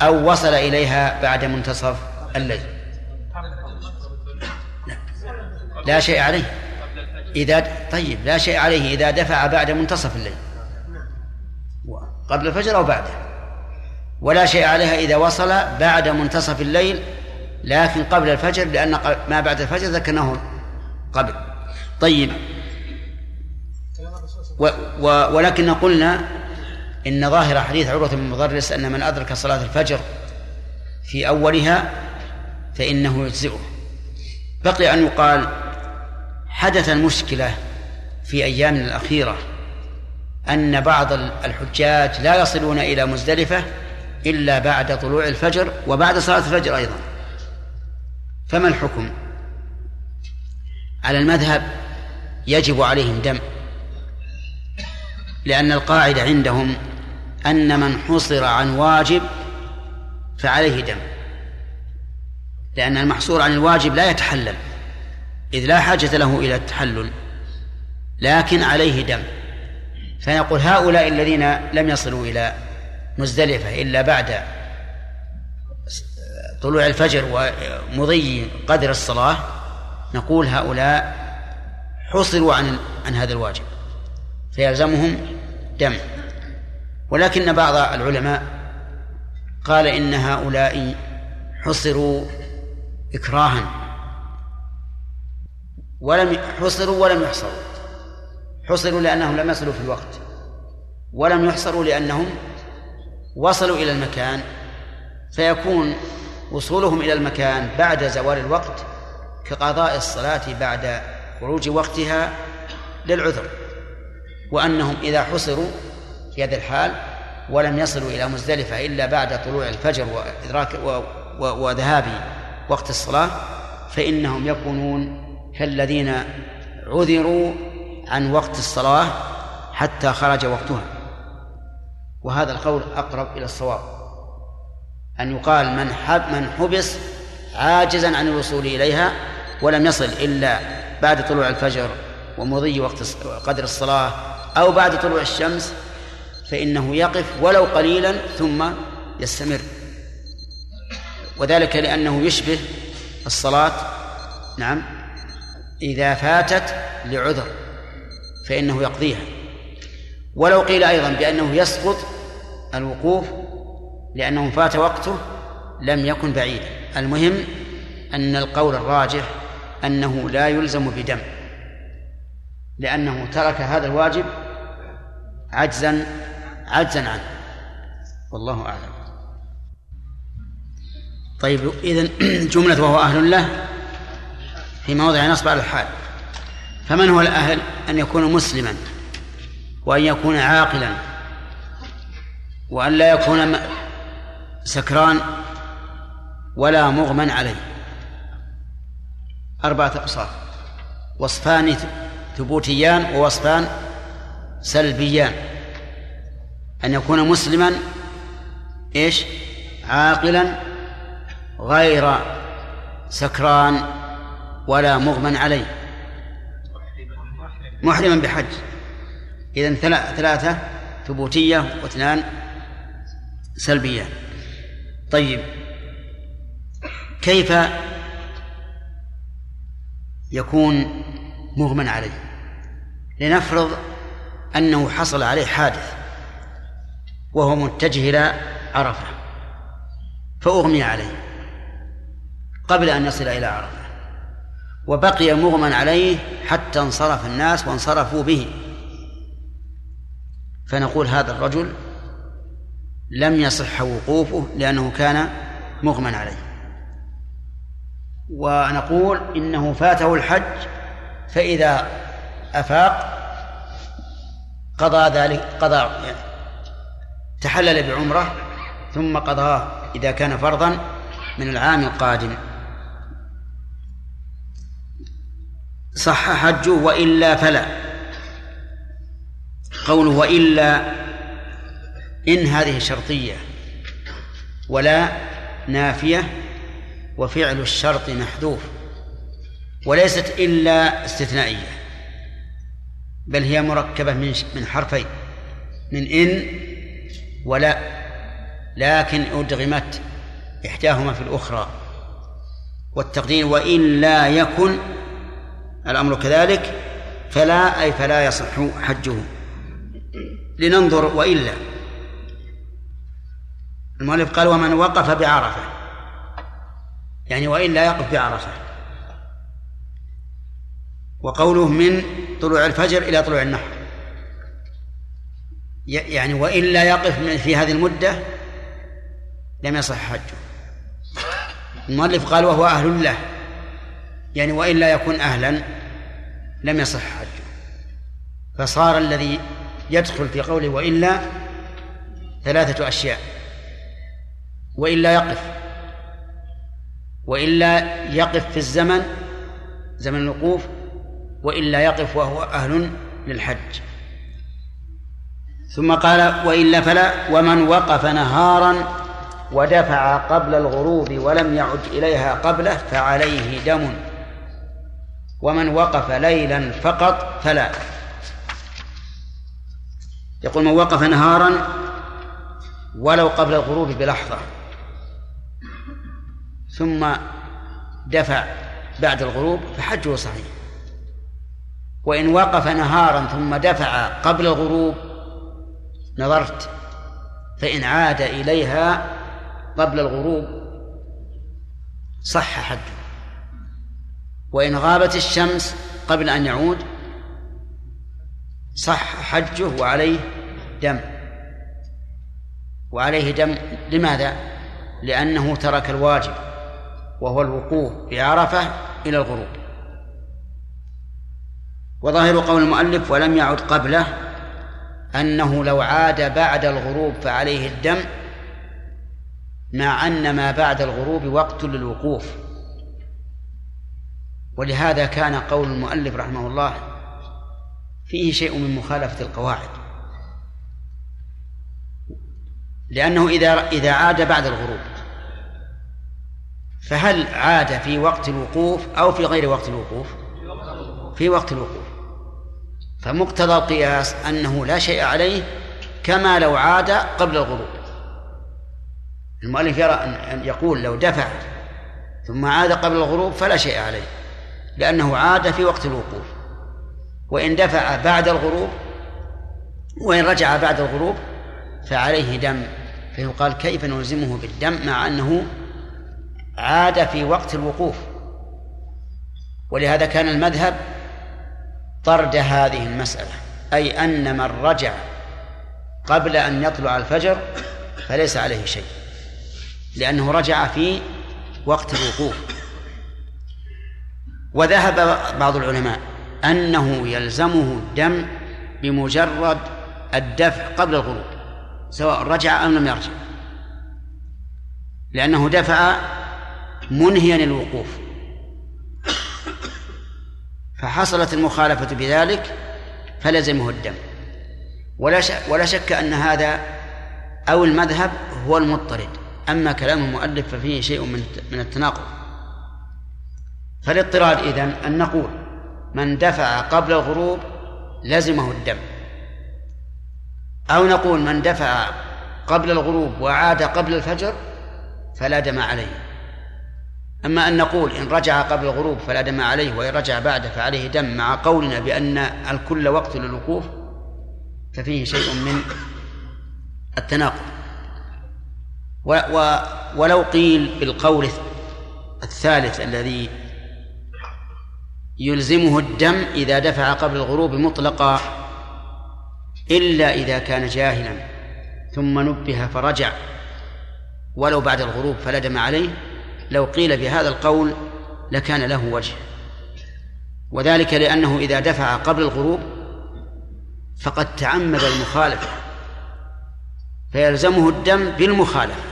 أو وصل إليها بعد منتصف الليل. لا, لا شيء عليه. إذا طيب لا شيء عليه إذا دفع بعد منتصف الليل. قبل الفجر أو بعده. ولا شيء عليها إذا وصل بعد منتصف الليل لكن قبل الفجر لأن ما بعد الفجر ذكرناه قبل. طيب. و و ولكن قلنا إن ظاهر حديث عروة بن مضرس أن من أدرك صلاة الفجر في أولها فإنه يجزئه. بقي أن يقال حدث المشكلة في أيامنا الأخيرة أن بعض الحجاج لا يصلون إلى مزدلفة إلا بعد طلوع الفجر وبعد صلاة الفجر أيضا. فما الحكم؟ على المذهب يجب عليهم دم لأن القاعدة عندهم أن من حصر عن واجب فعليه دم لأن المحصور عن الواجب لا يتحلل إذ لا حاجة له إلى التحلل لكن عليه دم. فيقول هؤلاء الذين لم يصلوا إلى مزدلفة إلا بعد طلوع الفجر ومضي قدر الصلاة نقول هؤلاء حصروا عن عن هذا الواجب فيلزمهم دم. ولكن بعض العلماء قال إن هؤلاء حصروا إكراها. ولم حصروا ولم يحصروا. حصروا لأنهم لم يصلوا في الوقت. ولم يحصروا لأنهم وصلوا إلى المكان. فيكون وصولهم إلى المكان بعد زوال الوقت كقضاء الصلاة بعد خروج وقتها للعذر وأنهم إذا حصروا في هذا الحال ولم يصلوا إلى مزدلفة إلا بعد طلوع الفجر وإدراك وذهاب وقت الصلاة فإنهم يكونون كالذين عذروا عن وقت الصلاة حتى خرج وقتها. وهذا القول أقرب إلى الصواب. أن يقال من من حبس عاجزا عن الوصول إليها ولم يصل إلا بعد طلوع الفجر ومضي وقت قدر الصلاة أو بعد طلوع الشمس فإنه يقف ولو قليلا ثم يستمر. وذلك لأنه يشبه الصلاة نعم إذا فاتت لعذر فإنه يقضيها. ولو قيل أيضا بأنه يسقط الوقوف لأنه فات وقته لم يكن بعيدا المهم أن القول الراجح أنه لا يلزم بدم لأنه ترك هذا الواجب عجزا عجزا عنه. والله أعلم. طيب إذن جملة وهو أهل له في موضع نصب على الحال. فمن هو الأهل؟ أن يكون مسلما وأن يكون عاقلا وأن لا يكون سكران ولا مغمى عليه. أربعة أوصاف وصفان ثبوتيان ووصفان سلبيان. أن يكون مسلما إيش؟ عاقلا غير سكران ولا مغمى عليه. محرما بحج. إذا ثلاثة ثبوتية واثنان سلبية طيب. كيف يكون مغمى عليه؟ لنفرض أنه حصل عليه حادث وهو متجه إلى عرفة فأغمي عليه قبل أن يصل إلى عرفة وبقي مغمى عليه حتى انصرف الناس وانصرفوا به. فنقول هذا الرجل لم يصح وقوفه لأنه كان مغمى عليه. ونقول إنه فاته الحج فإذا أفاق قضى ذلك قضى تحلل بعمرة ثم قضاه إذا كان فرضا من العام القادم. صح حجه وإلا فلا. قوله وإلا إن هذه شرطية ولا نافية وفعل الشرط محذوف وليست إلا استثنائية بل هي مركبة من من حرفين من إن ولا لكن أدغمت إحداهما في الأخرى والتقدير وإن لا يكن الأمر كذلك فلا أي فلا يصح حجه. لننظر وإلا. المؤلف قال ومن وقف بعرفة. يعني وإلا يقف بعرفة. وقوله من طلوع الفجر إلى طلوع النحر يعني وإلا يقف في هذه المدة لم يصح حجه. المؤلف قال وهو أهل له. يعني وإلا يكون أهلا لم يصح حجه. فصار الذي يدخل في قوله وإلا ثلاثة أشياء. وإلا يقف. وإلا يقف في الزمن زمن الوقوف وإلا يقف وهو أهل للحج. ثم قال وإلا فلا ومن وقف نهارا ودفع قبل الغروب ولم يعد إليها قبله فعليه دم. ومن وقف ليلا فقط فلا. يقول من وقف نهارا ولو قبل الغروب بلحظة. ثم دفع بعد الغروب فحجه صحيح. وإن وقف نهارا ثم دفع قبل الغروب نظرت فإن عاد إليها قبل الغروب صح حجه. وإن غابت الشمس قبل أن يعود صح حجه وعليه دم. وعليه دم لماذا؟ لأنه ترك الواجب. وهو الوقوف بعرفة إلى الغروب. وظاهر قول المؤلف ولم يعد قبله أنه لو عاد بعد الغروب فعليه الدم مع أن ما بعد الغروب وقت للوقوف. ولهذا كان قول المؤلف رحمه الله فيه شيء من مخالفة القواعد. لأنه إذا إذا عاد بعد الغروب فهل عاد في وقت الوقوف أو في غير وقت الوقوف؟ في وقت الوقوف. فمقتضى القياس أنه لا شيء عليه كما لو عاد قبل الغروب. المؤلف يرى أن يقول لو دفع ثم عاد قبل الغروب فلا شيء عليه لأنه عاد في وقت الوقوف. وإن دفع بعد الغروب وإن رجع بعد الغروب فعليه دم. فيقال كيف نلزمه بالدم مع أنه عاد في وقت الوقوف. ولهذا كان المذهب طرد هذه المسألة أي أن من رجع قبل أن يطلع الفجر فليس عليه شيء لأنه رجع في وقت الوقوف. وذهب بعض العلماء أنه يلزمه الدم بمجرد الدفع قبل الغروب سواء رجع أم لم يرجع لأنه دفع منهيا الوقوف فحصلت المخالفة بذلك فلزمه الدم. ولا شك ولا شك أن هذا أو المذهب هو المضطرد. أما كلام المؤلف ففيه شيء من من التناقض. فالاضطراد إذن أن نقول من دفع قبل الغروب لزمه الدم. أو نقول من دفع قبل الغروب وعاد قبل الفجر فلا دم عليه. أما أن نقول إن رجع قبل الغروب فلا دم عليه وإن رجع بعده فعليه دم مع قولنا بأن الكل وقت للوقوف ففيه شيء من التناقض. ولو قيل بالقول الثالث الذي يلزمه الدم إذا دفع قبل الغروب مطلقا إلا إذا كان جاهلا ثم نبه فرجع ولو بعد الغروب فلا دم عليه لو قيل بهذا القول لكان له وجه. وذلك لأنه إذا دفع قبل الغروب فقد تعمد المخالفة فيلزمه الدم بالمخالفة.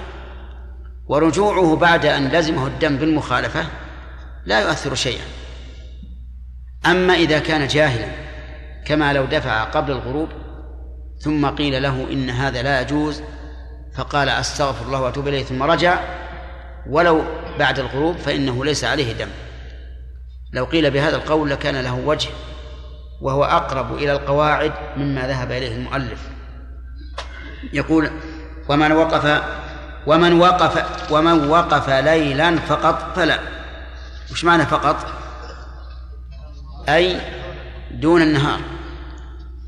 ورجوعه بعد أن لزمه الدم بالمخالفة لا يؤثر شيئا. أما إذا كان جاهلا كما لو دفع قبل الغروب ثم قيل له إن هذا لا يجوز فقال أستغفر الله وأتوب إليه ثم رجع ولو بعد الغروب فإنه ليس عليه دم. لو قيل بهذا القول لكان له وجه وهو أقرب إلى القواعد مما ذهب إليه المؤلف. يقول ومن وقف ومن وقف ومن وقف ليلا فقط فلا. وش معنى فقط؟ أي دون النهار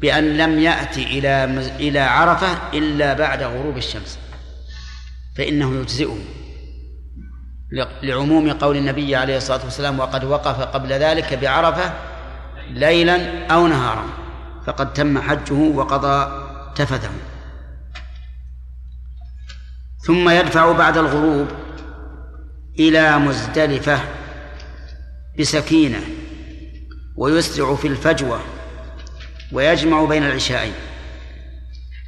بأن لم يأتي إلى إلى عرفة إلا بعد غروب الشمس فإنه يجزئه. لعموم قول النبي عليه الصلاة والسلام وقد وقف قبل ذلك بعرفة ليلا أو نهارا فقد تم حجه وقضى تفته ثم يدفع بعد الغروب إلى مزدلفة بسكينة ويسرع في الفجوة ويجمع بين العشاءين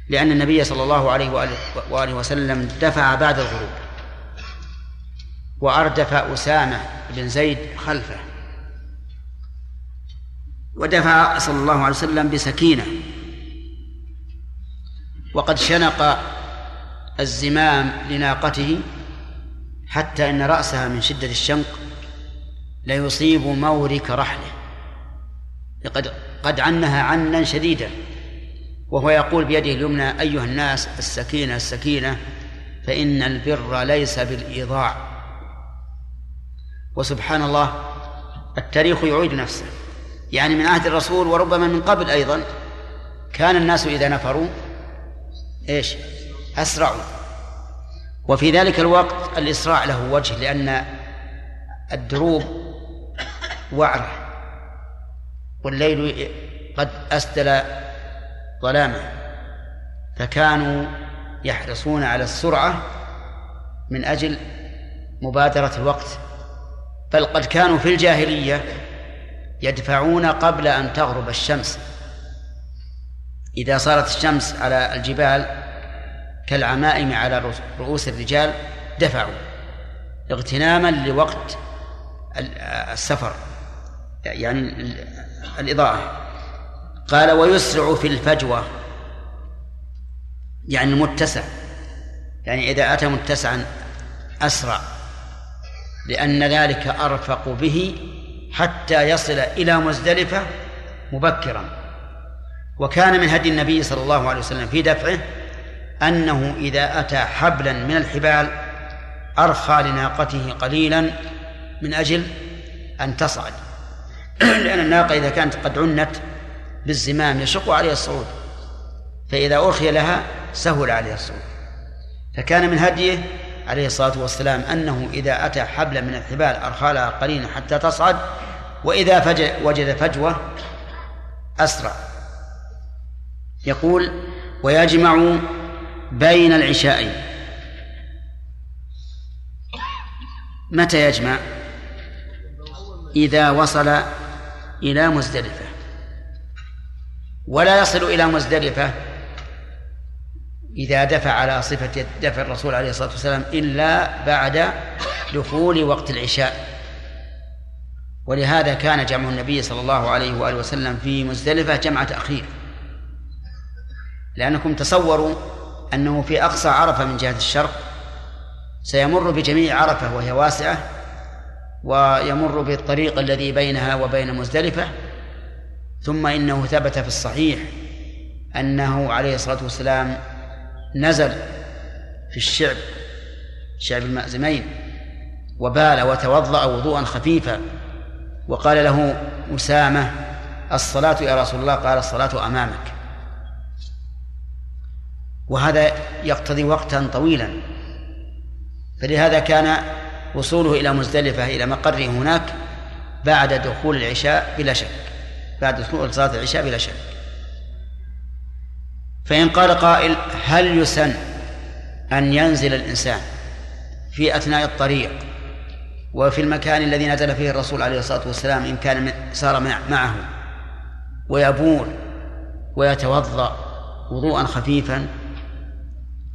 لأن النبي صلى الله عليه وآله وسلم دفع بعد الغروب. وأردف أسامة بن زيد خلفه. ودفع صلى الله عليه وسلم بسكينة. وقد شنق الزمام لناقته حتى إن رأسها من شدة الشنق ليصيب مورك رحله. لقد قد عنها عنا شديدا وهو يقول بيده اليمنى أيها الناس السكينة السكينة فإن البر ليس بالإيضاع. وسبحان الله التاريخ يعيد نفسه. يعني من عهد الرسول وربما من قبل أيضا كان الناس إذا نفروا إيش؟ أسرعوا. وفي ذلك الوقت الإسراع له وجه لأن الدروب وعرة والليل قد أسدل ظلامه فكانوا يحرصون على السرعة من أجل مبادرة الوقت. بل قد كانوا في الجاهلية يدفعون قبل أن تغرب الشمس. إذا صارت الشمس على الجبال كالعمائم على رؤوس الرجال دفعوا اغتناما لوقت السفر يعني الإضاءة. قال ويسرع في الفجوة يعني المتسع يعني إذا أتى متسعا أسرع. لأن ذلك أرفق به حتى يصل إلى مزدلفة مبكرا. وكان من هدي النبي صلى الله عليه وسلم في دفعه أنه إذا أتى حبلا من الحبال أرخى لناقته قليلا من أجل أن تصعد. لأن الناقة إذا كانت قد عنت بالزمام يشق عليها الصعود فإذا أرخي لها سهل عليها الصعود. فكان من هديه عليه الصلاة والسلام أنه إذا أتى حبلا من الحبال أرخى لها قليلا حتى تصعد وإذا وجد فجوة أسرع. يقول ويجمع بين العشاءين متى يجمع؟ إذا وصل إلى مزدلفة. ولا يصل إلى مزدلفة. إذا دفع على صفة دفع الرسول عليه الصلاة والسلام إلا بعد دخول وقت العشاء. ولهذا كان جمع النبي صلى الله عليه وآله وسلم في مزدلفة جمع تأخير لأنكم تصوروا أنه في أقصى عرفة من جهة الشرق سيمر بجميع عرفة وهي واسعة ويمر بالطريق الذي بينها وبين مزدلفة ثم إنه ثبت في الصحيح أنه عليه الصلاة والسلام نزل في الشعب شعب المأزمين وبال وتوضأ وضوءا خفيفا وقال له أسامة الصلاة يا رسول الله قال الصلاة أمامك. وهذا يقتضي وقتا طويلا. فلهذا كان وصوله إلى مزدلفة إلى مقره هناك بعد دخول العشاء بلا شك بعد دخول صلاة العشاء بلا شك. فإن قال قائل هل يسن أن ينزل الإنسان في أثناء الطريق وفي المكان الذي نزل فيه الرسول عليه الصلاة والسلام إن كان صار معه ويبول ويتوضأ وضوءا خفيفا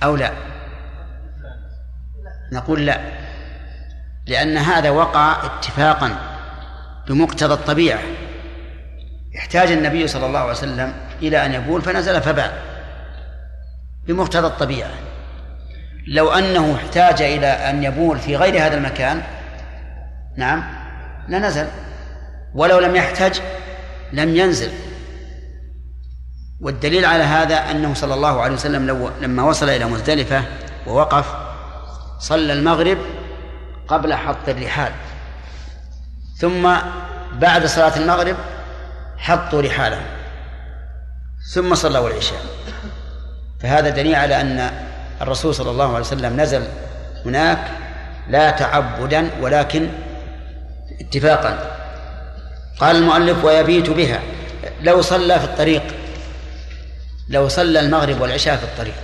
أو لا؟ نقول لا لأن هذا وقع اتفاقا بمقتضى الطبيعة. احتاج النبي صلى الله عليه وسلم إلى أن يبول فنزل فبال. بمقتضى الطبيعة. لو أنه احتاج إلى أن يبول في غير هذا المكان نعم لنزل. ولو لم يحتج لم ينزل. والدليل على هذا أنه صلى الله عليه وسلم لو لما وصل إلى مزدلفة ووقف صلى المغرب قبل حط الرحال. ثم بعد صلاة المغرب حطوا رحالهم. ثم صلوا العشاء. فهذا دليل على أن الرسول صلى الله عليه وسلم نزل هناك لا تعبدا ولكن اتفاقا. قال المؤلف ويبيت بها. لو صلى في الطريق لو صلى المغرب والعشاء في الطريق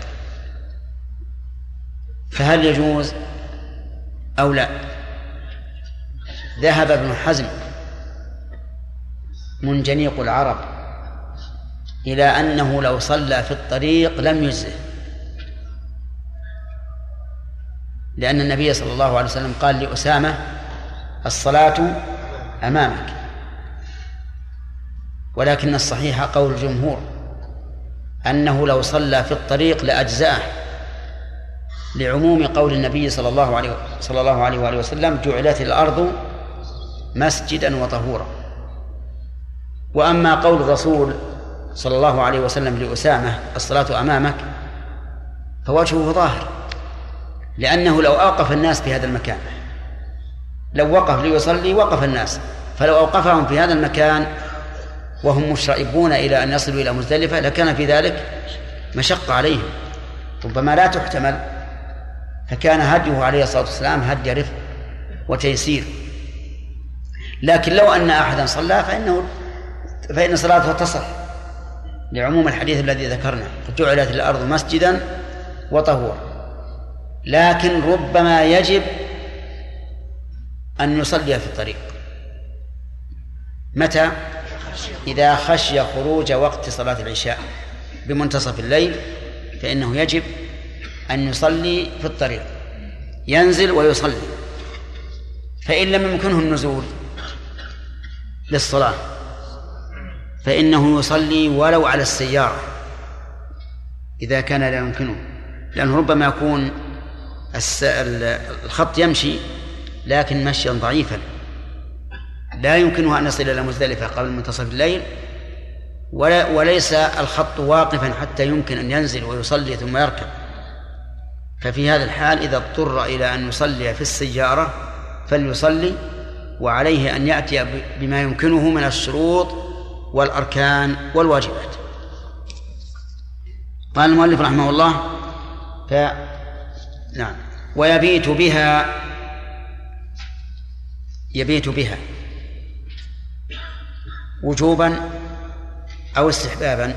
فهل يجوز أو لا؟ ذهب ابن حزم منجنيق العرب إلى أنه لو صلى في الطريق لم يجزه لأن النبي صلى الله عليه وسلم قال لأسامة الصلاة أمامك. ولكن الصحيح قول الجمهور أنه لو صلى في الطريق لأجزأه. لعموم قول النبي صلى الله عليه صلى الله عليه وآله وسلم جعلت الأرض مسجدا وطهورا. وأما قول الرسول صلى الله عليه وسلم لأسامة الصلاة أمامك فوجهه ظاهر لأنه لو أوقف الناس في هذا المكان لو وقف ليصلي وقف الناس فلو أوقفهم في هذا المكان وهم مشرئبون إلى أن يصلوا إلى مزدلفة لكان في ذلك مشقة عليهم. ربما لا تحتمل فكان هديه عليه الصلاة والسلام هدي رفق وتيسير. لكن لو أن أحدا صلى فإنه فإن صلاته تصح لعموم الحديث الذي ذكرنا. جعلت الأرض مسجدا وطهور لكن ربما يجب أن يصلي في الطريق. متى؟ إذا خشي خروج وقت صلاة العشاء بمنتصف الليل فإنه يجب أن يصلي في الطريق. ينزل ويصلي. فإن لم يمكنه النزول للصلاة فإنه يصلي ولو على السيارة إذا كان لا يمكنه لأنه ربما يكون الخط يمشي لكن مشيا ضعيفا. لا يمكنه أن يصل إلى مزدلفة قبل منتصف الليل ولا وليس الخط واقفا حتى يمكن أن ينزل ويصلي ثم يركب. ففي هذا الحال إذا اضطر إلى أن يصلي في السيارة فليصلي وعليه أن يأتي بما يمكنه من الشروط والأركان والواجبات. قال المؤلف رحمه الله ف نعم. ويبيت بها يبيت بها وجوبا أو استحبابا.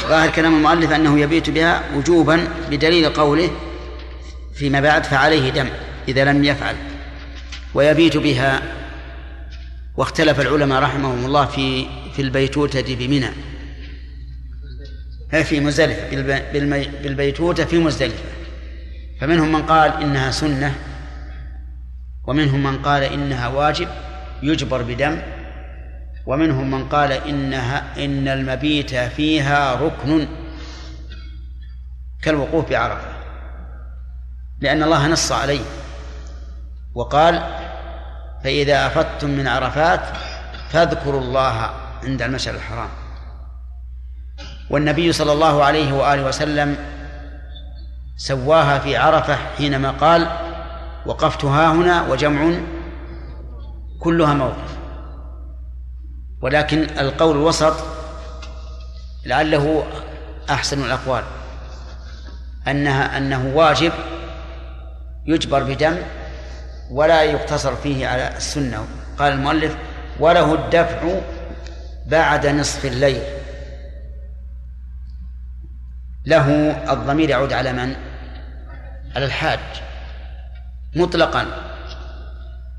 ظاهر كلام المؤلف أنه يبيت بها وجوبا بدليل قوله فيما بعد فعليه دم إذا لم يفعل. ويبيت بها واختلف العلماء رحمهم الله في في البيتوتة بمنى في مزدلفة. بالبيتوتة في مزدلفة. فمنهم من قال إنها سنة ومنهم من قال إنها واجب يجبر بدم. ومنهم من قال إنها إن المبيت فيها ركن كالوقوف بعرفة لأن الله نص عليه. وقال فإذا أفضتم من عرفات فاذكروا الله عند المشعر الحرام. والنبي صلى الله عليه وآله وسلم سواها في عرفة حينما قال وقفت ها هنا وجمع كلها موقف. ولكن القول الوسط لعله أحسن الأقوال أنها أنه واجب يجبر بدم ولا يقتصر فيه على السنة. قال المؤلف وله الدفع بعد نصف الليل. له الضمير يعود على من؟ على الحاج. مطلقا.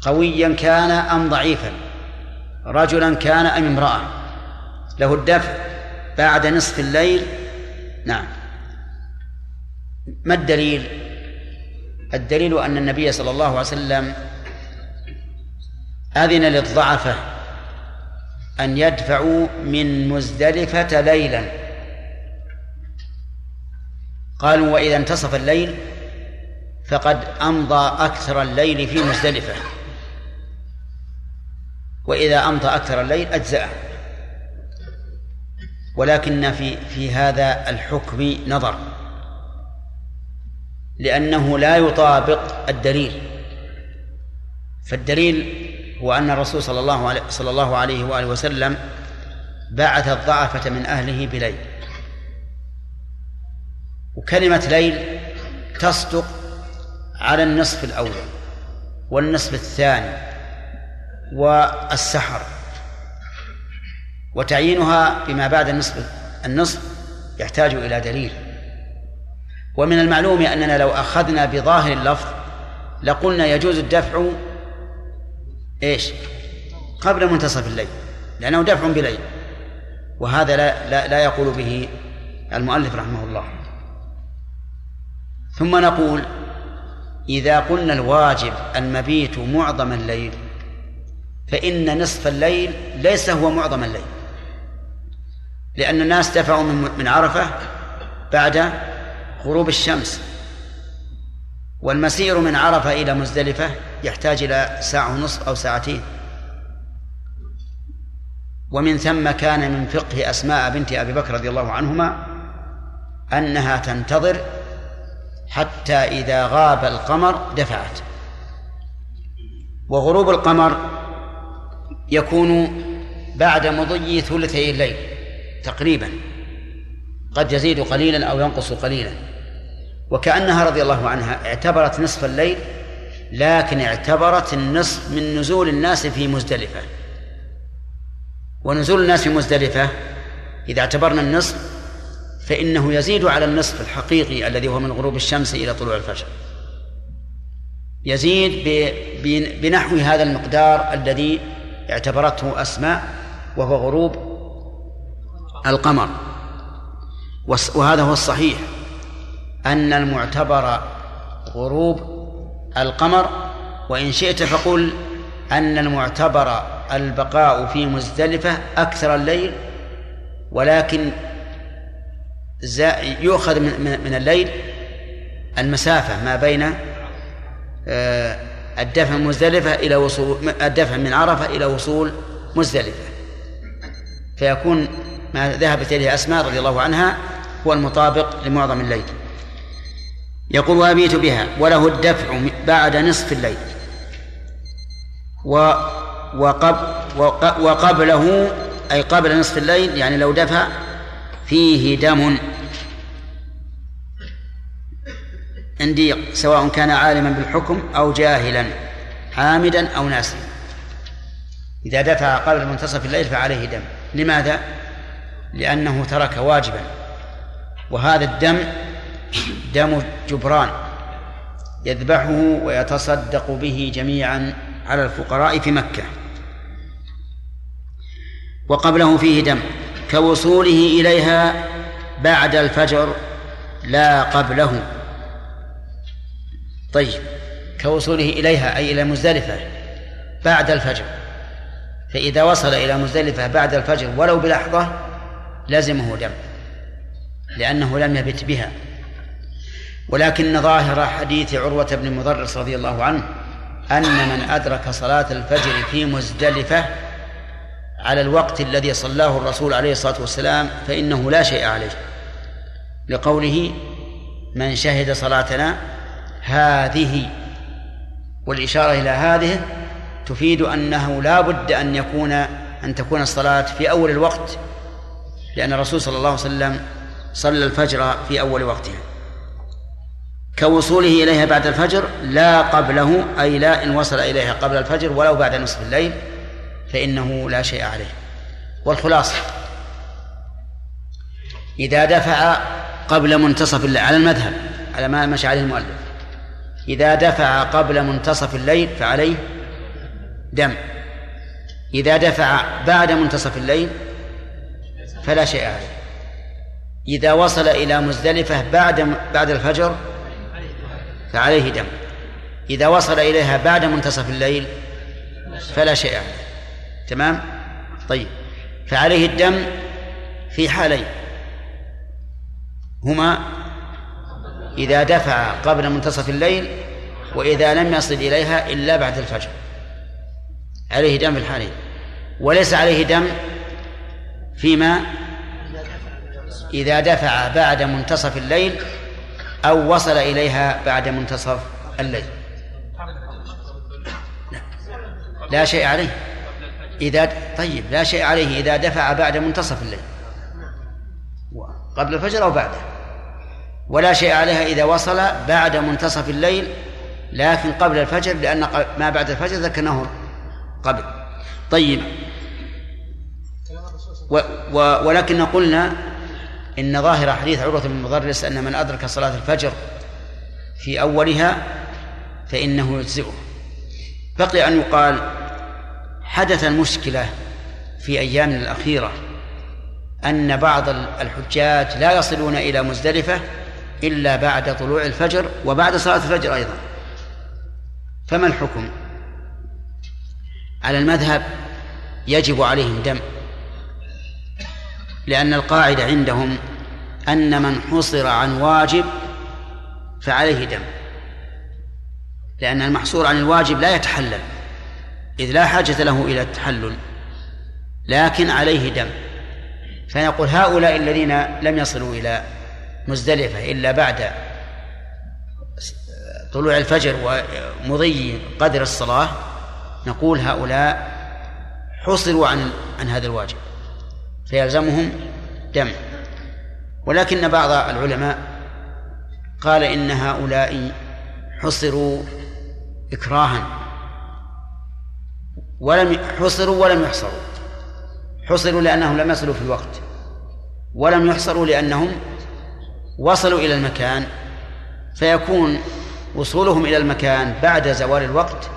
قويا كان أم ضعيفا. رجلا كان أم امرأة. له الدفع بعد نصف الليل. نعم. ما الدليل؟ الدليل أن النبي صلى الله عليه وسلم أذن للضعفة أن يدفعوا من مزدلفة ليلا. قالوا وإذا انتصف الليل فقد أمضى أكثر الليل في مزدلفة. وإذا أمضى أكثر الليل أجزأه. ولكن في في هذا الحكم نظر. لأنه لا يطابق الدليل. فالدليل هو أن الرسول صلى الله عليه صلى الله عليه وآله وسلم بعث الضعفة من أهله بليل. وكلمة ليل تصدق على النصف الأول والنصف الثاني والسحر. وتعيينها بما بعد النصف النصف يحتاج إلى دليل. ومن المعلوم أننا لو أخذنا بظاهر اللفظ لقلنا يجوز الدفع إيش؟ قبل منتصف الليل لأنه دفع بليل. وهذا لا لا, لا يقول به المؤلف رحمه الله. ثم نقول إذا قلنا الواجب المبيت معظم الليل فإن نصف الليل ليس هو معظم الليل. لأن الناس دفعوا من عرفة بعد غروب الشمس. والمسير من عرفة إلى مزدلفة يحتاج إلى ساعة ونصف أو ساعتين. ومن ثم كان من فقه أسماء بنت أبي بكر رضي الله عنهما أنها تنتظر حتى إذا غاب القمر دفعت. وغروب القمر يكون بعد مضي ثلثي الليل تقريبا. قد يزيد قليلا أو ينقص قليلا. وكأنها رضي الله عنها اعتبرت نصف الليل لكن اعتبرت النصف من نزول الناس في مزدلفة. ونزول الناس في مزدلفة إذا اعتبرنا النصف فإنه يزيد على النصف الحقيقي الذي هو من غروب الشمس إلى طلوع الفجر. يزيد بنحو هذا المقدار الذي اعتبرته أسماء وهو غروب القمر. وهذا هو الصحيح. أن المعتبر غروب القمر وإن شئت فقل أن المعتبر البقاء في مزدلفة أكثر الليل ولكن يؤخذ من الليل المسافة ما بين آه، الدفع من مزدلفة إلى وصول الدفع من عرفة إلى وصول مزدلفة. فيكون ما ذهبت إليه أسماء رضي الله عنها هو المطابق لمعظم الليل. يقول وأبيت بها وله الدفع بعد نصف الليل. و وقب وقبله أي قبل نصف الليل يعني لو دفع فيه دم. عندي سواء كان عالما بالحكم أو جاهلا حامدا أو ناسيا. إذا دفع قبل منتصف الليل فعليه دم. لماذا؟ لأنه ترك واجبا. وهذا الدم دم جبران يذبحه ويتصدق به جميعا على الفقراء في مكة. وقبله فيه دم. كوصوله إليها بعد الفجر لا قبله. طيب كوصوله إليها أي إلى مزدلفة بعد الفجر. فإذا وصل إلى مزدلفة بعد الفجر ولو بلحظة لزمه دم لأنه لم يبت بها. ولكن ظاهر حديث عروة بن مضرس رضي الله عنه أن من أدرك صلاة الفجر في مزدلفة على الوقت الذي صلاه الرسول عليه الصلاة والسلام فإنه لا شيء عليه. لقوله من شهد صلاتنا هذه والإشارة إلى هذه تفيد أنه لا بد أن يكون أن تكون الصلاة في أول الوقت لأن الرسول صلى الله عليه وسلم صلى الفجر في أول وقتها. كوصوله إليها بعد الفجر لا قبله أي لا إن وصل إليها قبل الفجر ولو بعد نصف الليل فإنه لا شيء عليه. والخلاصة إذا دفع قبل منتصف الليل على المذهب على ما مشى عليه المؤلف. إذا دفع قبل منتصف الليل فعليه دم. إذا دفع بعد منتصف الليل فلا شيء عليه. إذا وصل إلى مزدلفة بعد بعد الفجر فعليه دم. إذا وصل إليها بعد منتصف الليل فلا شيء عليه. تمام؟ طيب. فعليه الدم في حالين. هما إذا دفع قبل منتصف الليل وإذا لم يصل إليها إلا بعد الفجر. عليه دم في الحالين. وليس عليه دم فيما إذا دفع بعد منتصف الليل أو وصل إليها بعد منتصف الليل. لا شيء عليه. إذا طيب لا شيء عليه إذا دفع بعد منتصف الليل. قبل الفجر أو بعده. ولا شيء عليها إذا وصل بعد منتصف الليل لكن قبل الفجر لأن ما بعد الفجر ذكرناه قبل. طيب. و و ولكن قلنا إن ظاهر حديث عروة بن المضرس أن من أدرك صلاة الفجر في أولها فإنه يجزئه. بقي أن يقال حدث المشكلة في أيامنا الأخيرة أن بعض الحجاج لا يصلون إلى مزدلفة إلا بعد طلوع الفجر وبعد صلاة الفجر أيضا. فما الحكم؟ على المذهب يجب عليهم دم. لأن القاعدة عندهم أن من حصر عن واجب فعليه دم لأن المحصور عن الواجب لا يتحلل إذ لا حاجة له إلى التحلل لكن عليه دم. فنقول هؤلاء الذين لم يصلوا إلى مزدلفة إلا بعد طلوع الفجر ومضي قدر الصلاة نقول هؤلاء حصروا عن عن هذا الواجب. فيلزمهم دم. ولكن بعض العلماء قال إن هؤلاء حصروا إكراها. ولم حصروا ولم يحصروا. حصروا لأنهم لم يصلوا في الوقت. ولم يحصروا لأنهم وصلوا إلى المكان. فيكون وصولهم إلى المكان بعد زوال الوقت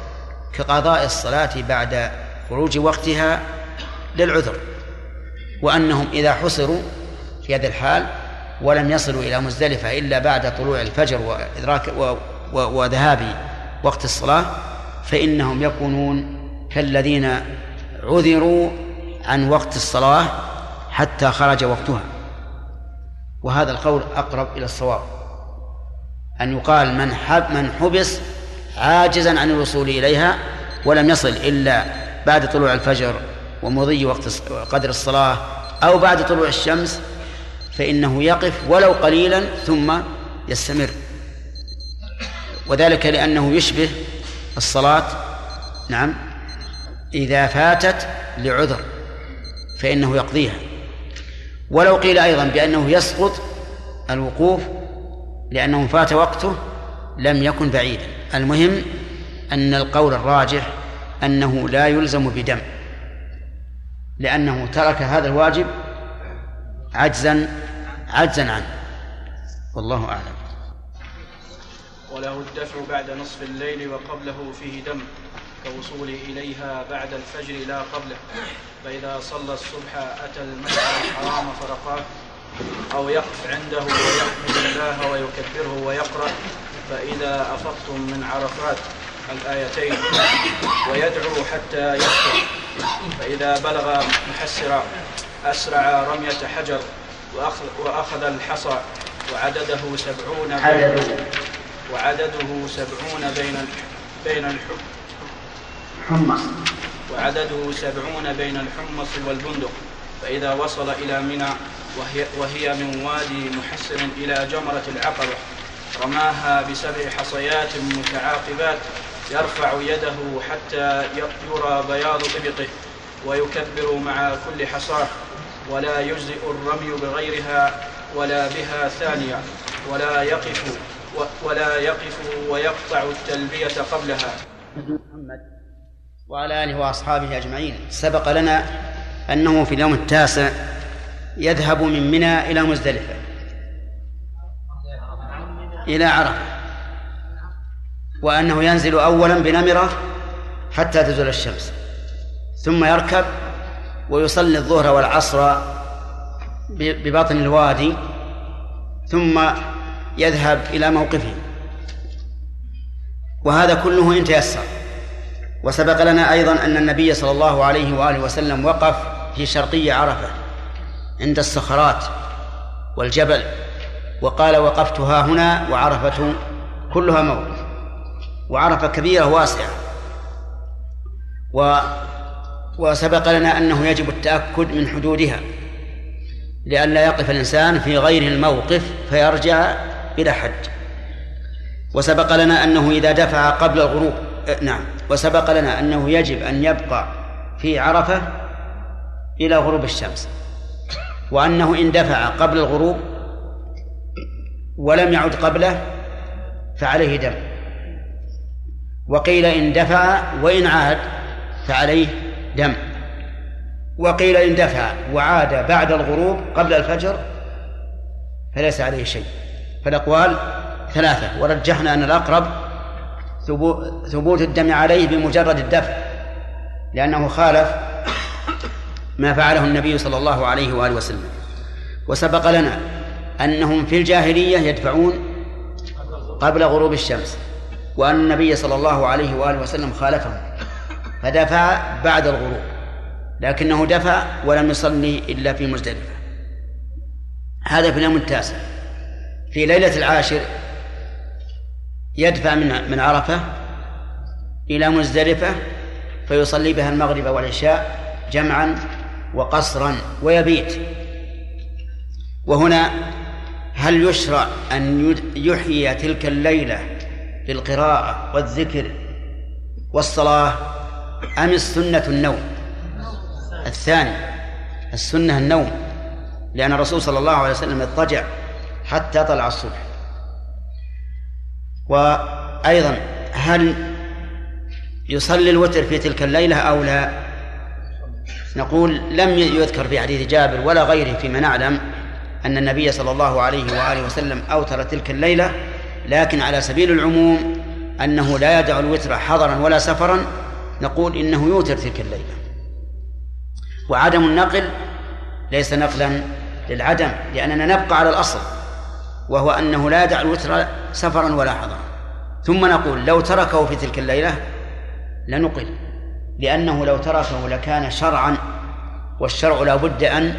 كقضاء الصلاة بعد خروج وقتها للعذر. وأنهم إذا حصروا في هذا الحال ولم يصلوا إلى مزدلفة إلا بعد طلوع الفجر وإدراك وذهاب وقت الصلاة فإنهم يكونون كالذين عذروا عن وقت الصلاة حتى خرج وقتها. وهذا القول أقرب إلى الصواب. أن يقال من حب من حبس عاجزا عن الوصول إليها ولم يصل إلا بعد طلوع الفجر ومضي وقت قدر الصلاة أو بعد طلوع الشمس فإنه يقف ولو قليلا ثم يستمر. وذلك لأنه يشبه الصلاة نعم إذا فاتت لعذر فإنه يقضيها. ولو قيل أيضا بأنه يسقط الوقوف لأنه فات وقته لم يكن بعيدا. المهم أن القول الراجح أنه لا يلزم بدم. لأنه ترك هذا الواجب عجزا عجزا عنه. والله أعلم. وله الدفع بعد نصف الليل وقبله فيه دم كوصوله إليها بعد الفجر لا قبله. فإذا صلى الصبح أتى المسجد الحرام فرقاه أو يقف عنده ويحمد الله ويكبره ويقرأ فإذا أفضتم من عرفات الآيتين ويدعو حتى يفطر فإذا بلغ محسرا أسرع رمية حجر وأخذ الحصى وعدده سبعون بين وعدده سبعون بين بين الحمص وعدده سبعون بين الحمص والبندق. فإذا وصل إلى منى وهي, وهي من وادي محسن إلى جمرة العقبة رماها بسبع حصيات متعاقبات يرفع يده حتى يرى بياض إبطه ويكبر مع كل حصاه ولا يجزئ الرمي بغيرها ولا بها ثانية ولا يقف ولا يقف ويقطع التلبية قبلها. محمد وعلى آله وأصحابه أجمعين. سبق لنا أنه في اليوم التاسع يذهب من منى إلى مزدلفة إلى عرفة. وأنه ينزل أولا بنمرة حتى تزول الشمس ثم يركب ويصلي الظهر والعصر ببطن الوادي ثم يذهب إلى موقفه. وهذا كله إن تيسر. وسبق لنا أيضا أن النبي صلى الله عليه وآله وسلم وقف في شرقي عرفة عند الصخرات والجبل وقال وقفت ها هنا وعرفة كلها موقف وعرفة كبيرة واسعة. و وسبق لنا أنه يجب التأكد من حدودها لئلا يقف الإنسان في غير الموقف فيرجع إلى حج وسبق لنا أنه إذا دفع قبل الغروب نعم. وسبق لنا أنه يجب أن يبقى في عرفة إلى غروب الشمس. وأنه إن دفع قبل الغروب ولم يعد قبله فعليه دم. وقيل إن دفع وإن عاد فعليه دم. وقيل إن دفع وعاد بعد الغروب قبل الفجر فليس عليه شيء. فالأقوال ثلاثة. ورجحنا أن الأقرب ثبوت الدم عليه بمجرد الدفع لأنه خالف ما فعله النبي صلى الله عليه وآله وسلم. وسبق لنا أنهم في الجاهلية يدفعون قبل غروب الشمس. وأن النبي صلى الله عليه وآله وسلم خالفهم فدفع بعد الغروب لكنه دفع ولم يصلي إلا في مزدلفة. هذا في اليوم التاسع. في ليلة العاشر يدفع من من عرفة إلى مزدلفة فيصلي بها المغرب والعشاء جمعا وقصرا ويبيت. وهنا هل يشرع أن يحيي تلك الليلة بالقراءة والذكر والصلاة أم السنة النوم؟ الثاني السنة النوم لأن الرسول صلى الله عليه وسلم اضطجع حتى طلع الصبح. وأيضا هل يصلي الوتر في تلك الليلة أو لا؟ نقول لم يذكر في حديث جابر ولا غيره فيما نعلم أن النبي صلى الله عليه وآله وسلم أوتر تلك الليلة لكن على سبيل العموم أنه لا يدع الوتر حضرا ولا سفرا نقول إنه يوتر تلك الليلة. وعدم النقل ليس نقلا للعدم لأننا نبقى على الأصل وهو أنه لا يدع الوتر سفرا ولا حضرا. ثم نقول لو تركه في تلك الليلة لنقل لأنه لو تركه لكان شرعا والشرع لا بد أن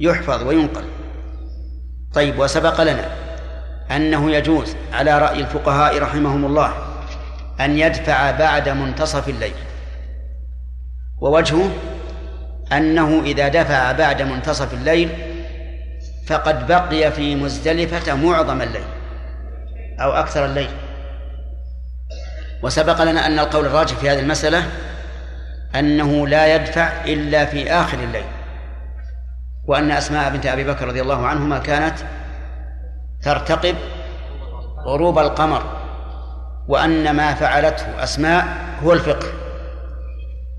يحفظ وينقل. طيب وسبق لنا أنه يجوز على رأي الفقهاء رحمهم الله أن يدفع بعد منتصف الليل. ووجهه أنه إذا دفع بعد منتصف الليل فقد بقي في مزدلفة معظم الليل أو أكثر الليل. وسبق لنا أن القول الراجح في هذه المسألة أنه لا يدفع إلا في آخر الليل. وأن أسماء بنت أبي بكر رضي الله عنهما كانت ترتقب غروب القمر وأن ما فعلته أسماء هو الفقه.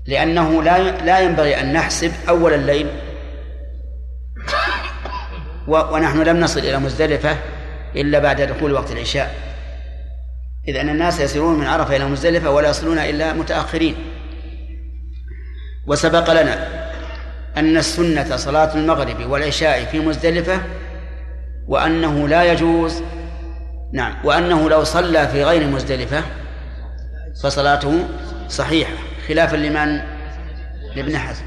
لأنه لا لا ينبغي أن نحسب أول الليل ونحن لم نصل إلى مزدلفة إلا بعد دخول وقت العشاء. إذ أن الناس يسيرون من عرفة إلى مزدلفة ولا يصلون إلا متأخرين. وسبق لنا أن السنة صلاة المغرب والعشاء في مزدلفة وأنه لا يجوز نعم وأنه لو صلى في غير مزدلفة فصلاته صحيحة خلافا لمن؟ لابن حزم.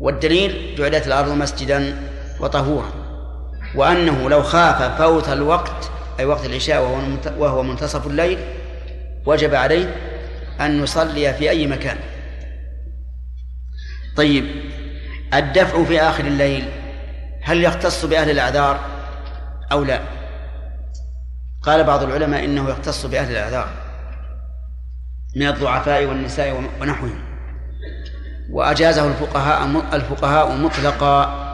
والدليل جعلت الأرض مسجدا وطهورا. وأنه لو خاف فوت الوقت أي وقت العشاء وهو منتصف الليل وجب عليه أن يصلي في أي مكان. طيب الدفع في آخر الليل هل يختص بأهل الأعذار؟ أو لا؟ قال بعض العلماء إنه يختص بأهل الأعذار من الضعفاء والنساء ونحوهم. وأجازه الفقهاء الفقهاء مطلقا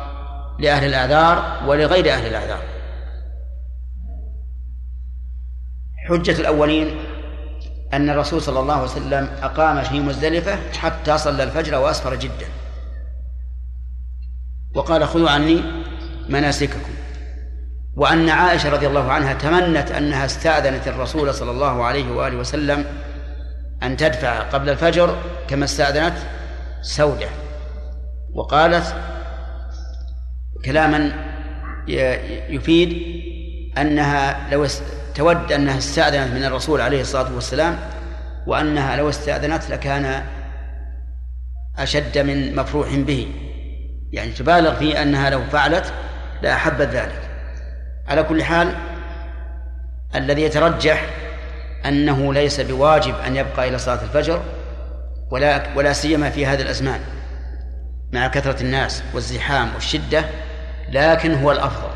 لأهل الأعذار ولغير أهل الأعذار. حجة الأولين أن الرسول صلى الله عليه وسلم أقام في مزدلفة حتى صلى الفجر وأسفر جدا. وقال خذوا عني مناسككم. وأن عائشة رضي الله عنها تمنت أنها استأذنت الرسول صلى الله عليه وآله وسلم أن تدفع قبل الفجر كما استأذنت سودة. وقالت كلاما يفيد أنها لو تود أنها استأذنت من الرسول عليه الصلاة والسلام وأنها لو استأذنت لكان أشد من مفروح به. يعني تبالغ في أنها لو فعلت لأحبت ذلك. على كل حال الذي يترجح أنه ليس بواجب أن يبقى إلى صلاة الفجر ولا ولا سيما في هذه الأزمان مع كثرة الناس والزحام والشدة لكن هو الأفضل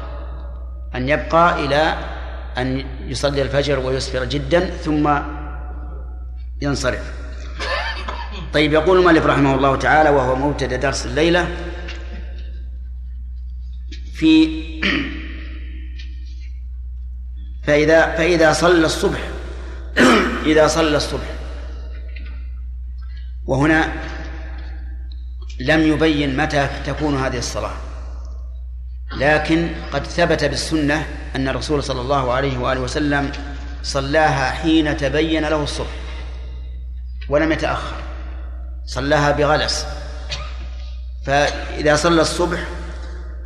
أن يبقى إلى أن يصلي الفجر ويسفر جدا ثم ينصرف. طيب يقول المؤلف رحمه الله تعالى وهو مبتدا درس الليلة في فإذا فإذا صلى الصبح إذا صلى الصبح. وهنا لم يبين متى تكون هذه الصلاة. لكن قد ثبت بالسنة أن الرسول صلى الله عليه وآله وسلم صلاها حين تبين له الصبح ولم يتأخر. صلاها بغلس. فإذا صلى الصبح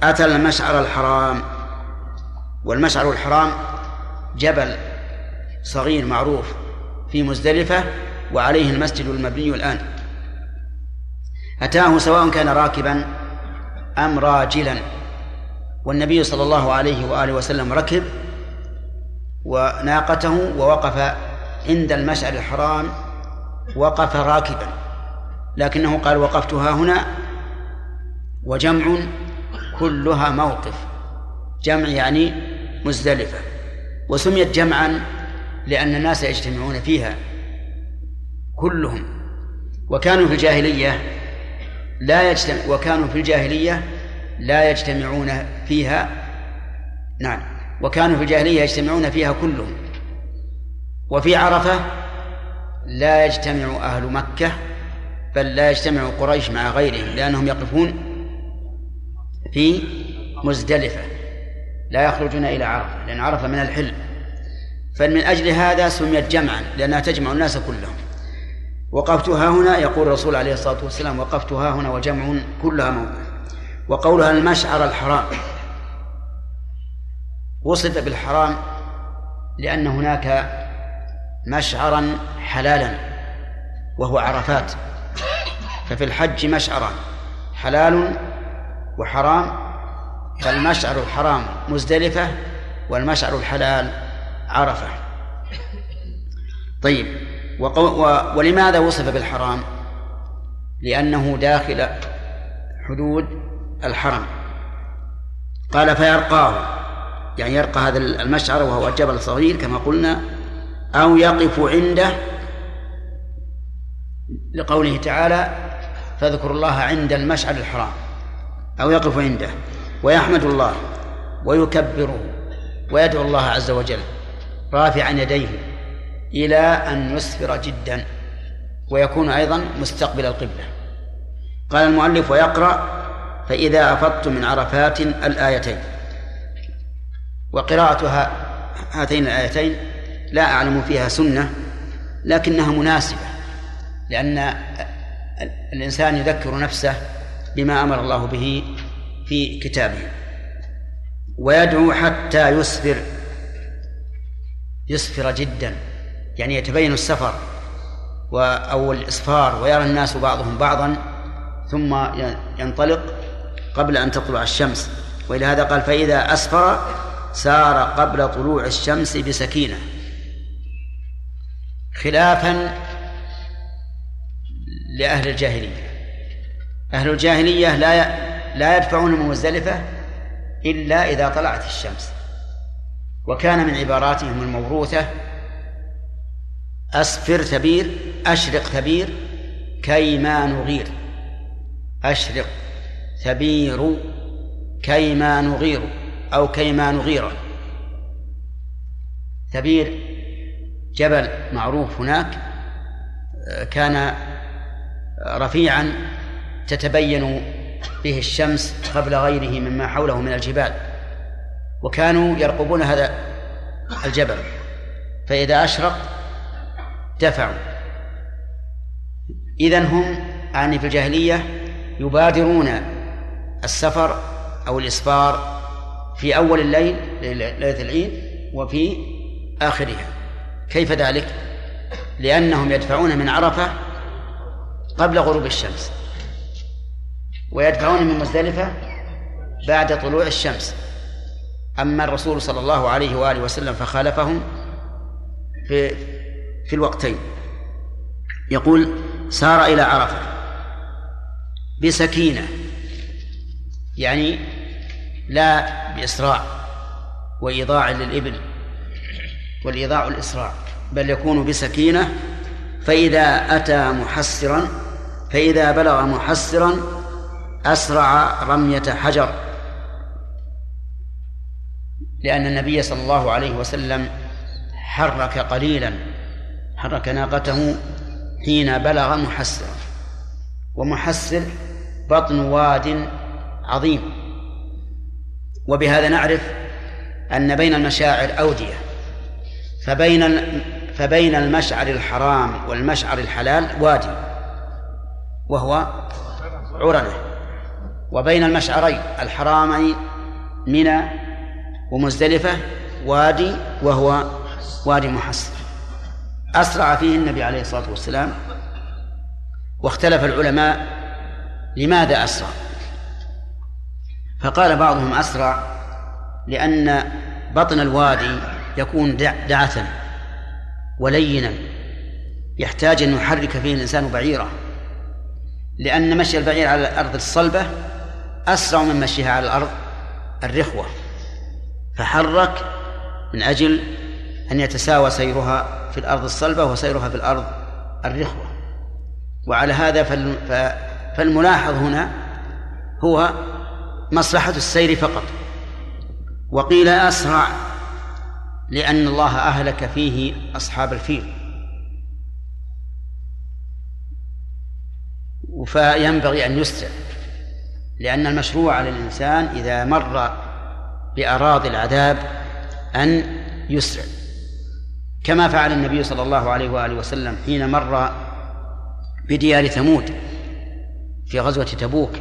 أتى المشعر الحرام والمشعر الحرام جبل صغير معروف في مزدلفة وعليه المسجد المبني الآن. أتاه سواء كان راكبا أم راجلا. والنبي صلى الله عليه وآله وسلم ركب وناقته ووقف عند المشعر الحرام وقف راكبا. لكنه قال وقفتها هنا. وجمع كلها موقف. جمع يعني مزدلفة. وسميت جمعا لأن الناس يجتمعون فيها كلهم. وكانوا في الجاهلية لا يجتمع وكانوا في الجاهلية لا يجتمعون فيها نعم وكانوا في الجاهلية يجتمعون فيها كلهم. وفي عرفة لا يجتمع أهل مكة بل لا يجتمع قريش مع غيرهم لأنهم يقفون في مزدلفة. لا يخرجون إلى عرفة لأن عرفة من الحل فمن أجل هذا سميت جمعا لأنها تجمع الناس كلهم. وقفت ها هنا يقول الرسول عليه الصلاة والسلام وقفت ها هنا وجمع كلها موقف. وقولها المشعر الحرام. وصف بالحرام لأن هناك مشعرا حلالا وهو عرفات. ففي الحج مشعران حلال وحرام فالمشعر الحرام مزدلفة والمشعر الحلال عرفة. طيب وقو ولماذا وصف بالحرام؟ لأنه داخل حدود الحرم. قال فيرقاه يعني يرقى هذا المشعر وهو جبل صغير كما قلنا أو يقف عنده لقوله تعالى فاذكروا الله عند المشعر الحرام. أو يقف عنده. ويحمد الله ويكبره ويدعو الله عز وجل رافعا يديه إلى أن يسفر جدا ويكون أيضا مستقبل القبلة. قال المؤلف ويقرأ فإذا أفضت من عرفات الآيتين. وقراءة هاتين الآيتين لا أعلم فيها سنة لكنها مناسبة لأن الإنسان يذكر نفسه بما أمر الله به في كتابه. ويدعو حتى يسفر. يسفر جدا. يعني يتبين السفر أو الإسفار ويرى الناس بعضهم بعضا ثم ينطلق قبل أن تطلع الشمس. وإلى هذا قال فإذا أسفر سار قبل طلوع الشمس بسكينة. خلافا لأهل الجاهلية. أهل الجاهلية لا لا يدفعون من مزدلفة إلا إذا طلعت الشمس. وكان من عباراتهم الموروثة أسفر ثبير أشرق ثبير كيما نغير. أشرق ثبير كيما نغير أو كيما نغير. ثبير جبل معروف هناك كان رفيعا تتبين به الشمس قبل غيره مما حوله من الجبال وكانوا يرقبون هذا الجبل فإذا أشرق دفعوا. إذن هم يعني في الجاهلية يبادرون السفر أو الإسفار في أول الليل ليلة العيد وفي آخرها. كيف ذلك؟ لأنهم يدفعون من عرفة قبل غروب الشمس. ويدفعون من مزدلفة بعد طلوع الشمس. أما الرسول صلى الله عليه وآله وسلم فخالفهم في في الوقتين. يقول سار إلى عرفة بسكينة يعني لا بإسراع وإيضاع للإبل والإيضاع الإسراع بل يكون بسكينة. فإذا أتى محسرا فإذا بلغ محسرا أسرع رمية حجر. لأن النبي صلى الله عليه وسلم حرك قليلا حرك ناقته حين بلغ محسرا ومحسر بطن واد عظيم. وبهذا نعرف أن بين المشاعر أودية. فبين فبين المشعر الحرام والمشعر الحلال وادي. وهو عرنة. وبين المشعرين الحرامين منى ومزدلفة وادي وهو وادي محصر. أسرع فيه النبي عليه الصلاة والسلام واختلف العلماء لماذا أسرع. فقال بعضهم أسرع لأن بطن الوادي يكون دعثا ولينا يحتاج أن يحرك فيه الإنسان بعيرة لأن مشي البعير على الأرض الصلبة أسرع من مشيها على الأرض الرخوة فحرك من أجل أن يتساوى سيرها في الأرض الصلبة وسيرها في الأرض الرخوة. وعلى هذا فالملاحظ هنا هو مصلحة السير فقط. وقيل أسرع لأن الله أهلك فيه أصحاب الفيل. فينبغي أن يسرع لأن المشروع على الإنسان إذا مر بأراضي العذاب أن يسرع. كما فعل النبي صلى الله عليه وآله وسلم حين مر بديار ثمود في غزوة تبوك.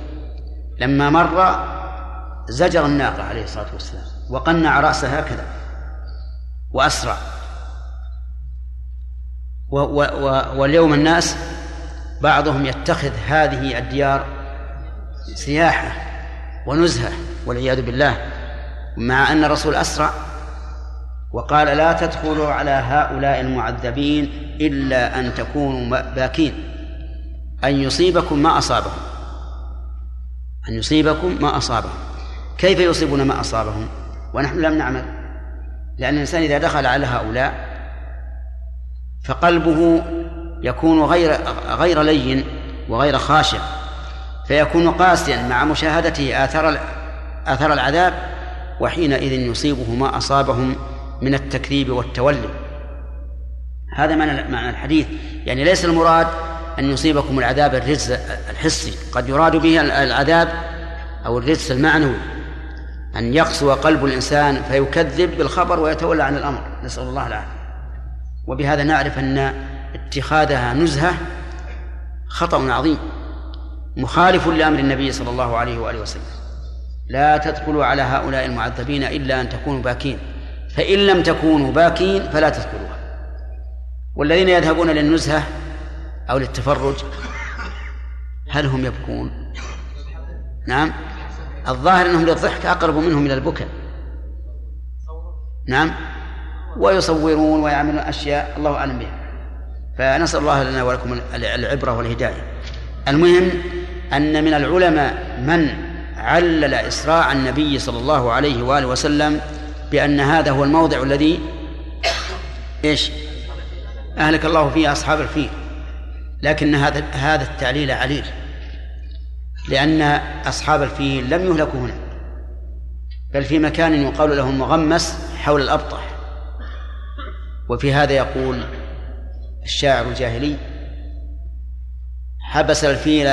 لما مر زجر الناقة عليه الصلاة والسلام وقنع رأسها هكذا وأسرع. و و و واليوم الناس بعضهم يتخذ هذه الديار سياحة ونزهة والعياذ بالله مع أن الرسول أسرع وقال لا تدخلوا على هؤلاء المعذبين إلا أن تكونوا باكين أن يصيبكم ما أصابهم أن يصيبكم ما أصابهم. كيف يصيبنا ما أصابهم؟ ونحن لم نعمل لأن الإنسان إذا دخل على هؤلاء فقلبه يكون غير غير لين وغير خاشع. فيكون قاسيا مع مشاهدته آثار آثار العذاب وحينئذ يصيبه ما أصابهم من التكذيب والتولي. هذا معنى معنى الحديث. يعني ليس المراد أن يصيبكم العذاب الرجس الحسي. قد يراد به العذاب أو الرجس المعنوي. أن يقسو قلب الإنسان فيكذب بالخبر ويتولى عن الأمر. نسأل الله العافية. وبهذا نعرف أن اتخاذها نزهة خطأ عظيم. مخالف لأمر النبي صلى الله عليه وآله وسلم. لا تدخلوا على هؤلاء المعذبين إلا أن تكونوا باكين. فإن لم تكونوا باكين فلا تذكروها والذين يذهبون للنزهة أو للتفرج هل هم يبكون؟ نعم. الظاهر أنهم للضحك أقرب منهم إلى البكاء. نعم. ويصورون ويعملون أشياء الله أعلم بها. فنسأل الله لنا ولكم العبرة والهداية. المهم أن من العلماء من علل إسراع النبي صلى الله عليه وآله وسلم بأن هذا هو الموضع الذي إيش؟ أهلك الله فيه أصحاب الفيل. لكن هذا هذا التعليل عليل. لأن أصحاب الفيل لم يهلكوا هنا بل في مكان يقال له مغمس حول الأبطح. وفي هذا يقول الشاعر الجاهلي حبس الفيل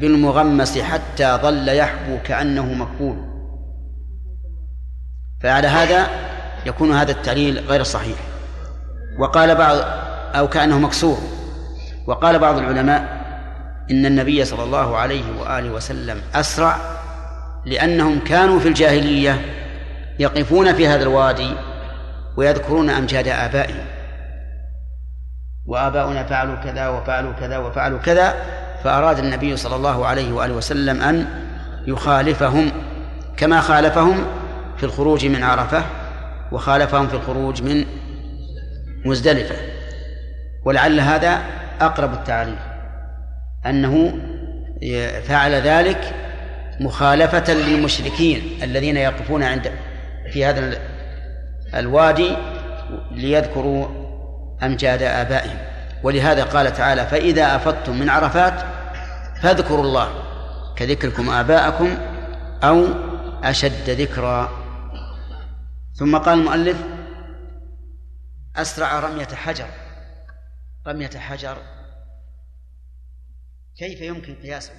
بالمغمس حتى ظل يحبو كأنه مكفول فعلى هذا يكون هذا التعليل غير صحيح. وقال بعض أو كأنه مكسور. وقال بعض العلماء إن النبي صلى الله عليه وآله وسلم أسرع لأنهم كانوا في الجاهلية يقفون في هذا الوادي ويذكرون أمجاد آبائهم. وآباؤنا فعلوا كذا وفعلوا كذا وفعلوا كذا فأراد النبي صلى الله عليه وآله وسلم أن يخالفهم كما خالفهم في الخروج من عرفة وخالفهم في الخروج من مزدلفة. ولعل هذا أقرب التعليل أنه فعل ذلك مخالفة للمشركين الذين يقفون عند في هذا الوادي ليذكروا أمجاد آبائهم. ولهذا قال تعالى فإذا أفضتم من عرفات فاذكروا الله كذكركم آباءكم أو أشد ذكرا. ثم قال المؤلف أسرع رمية حجر. رمية حجر. كيف يمكن قياسه؟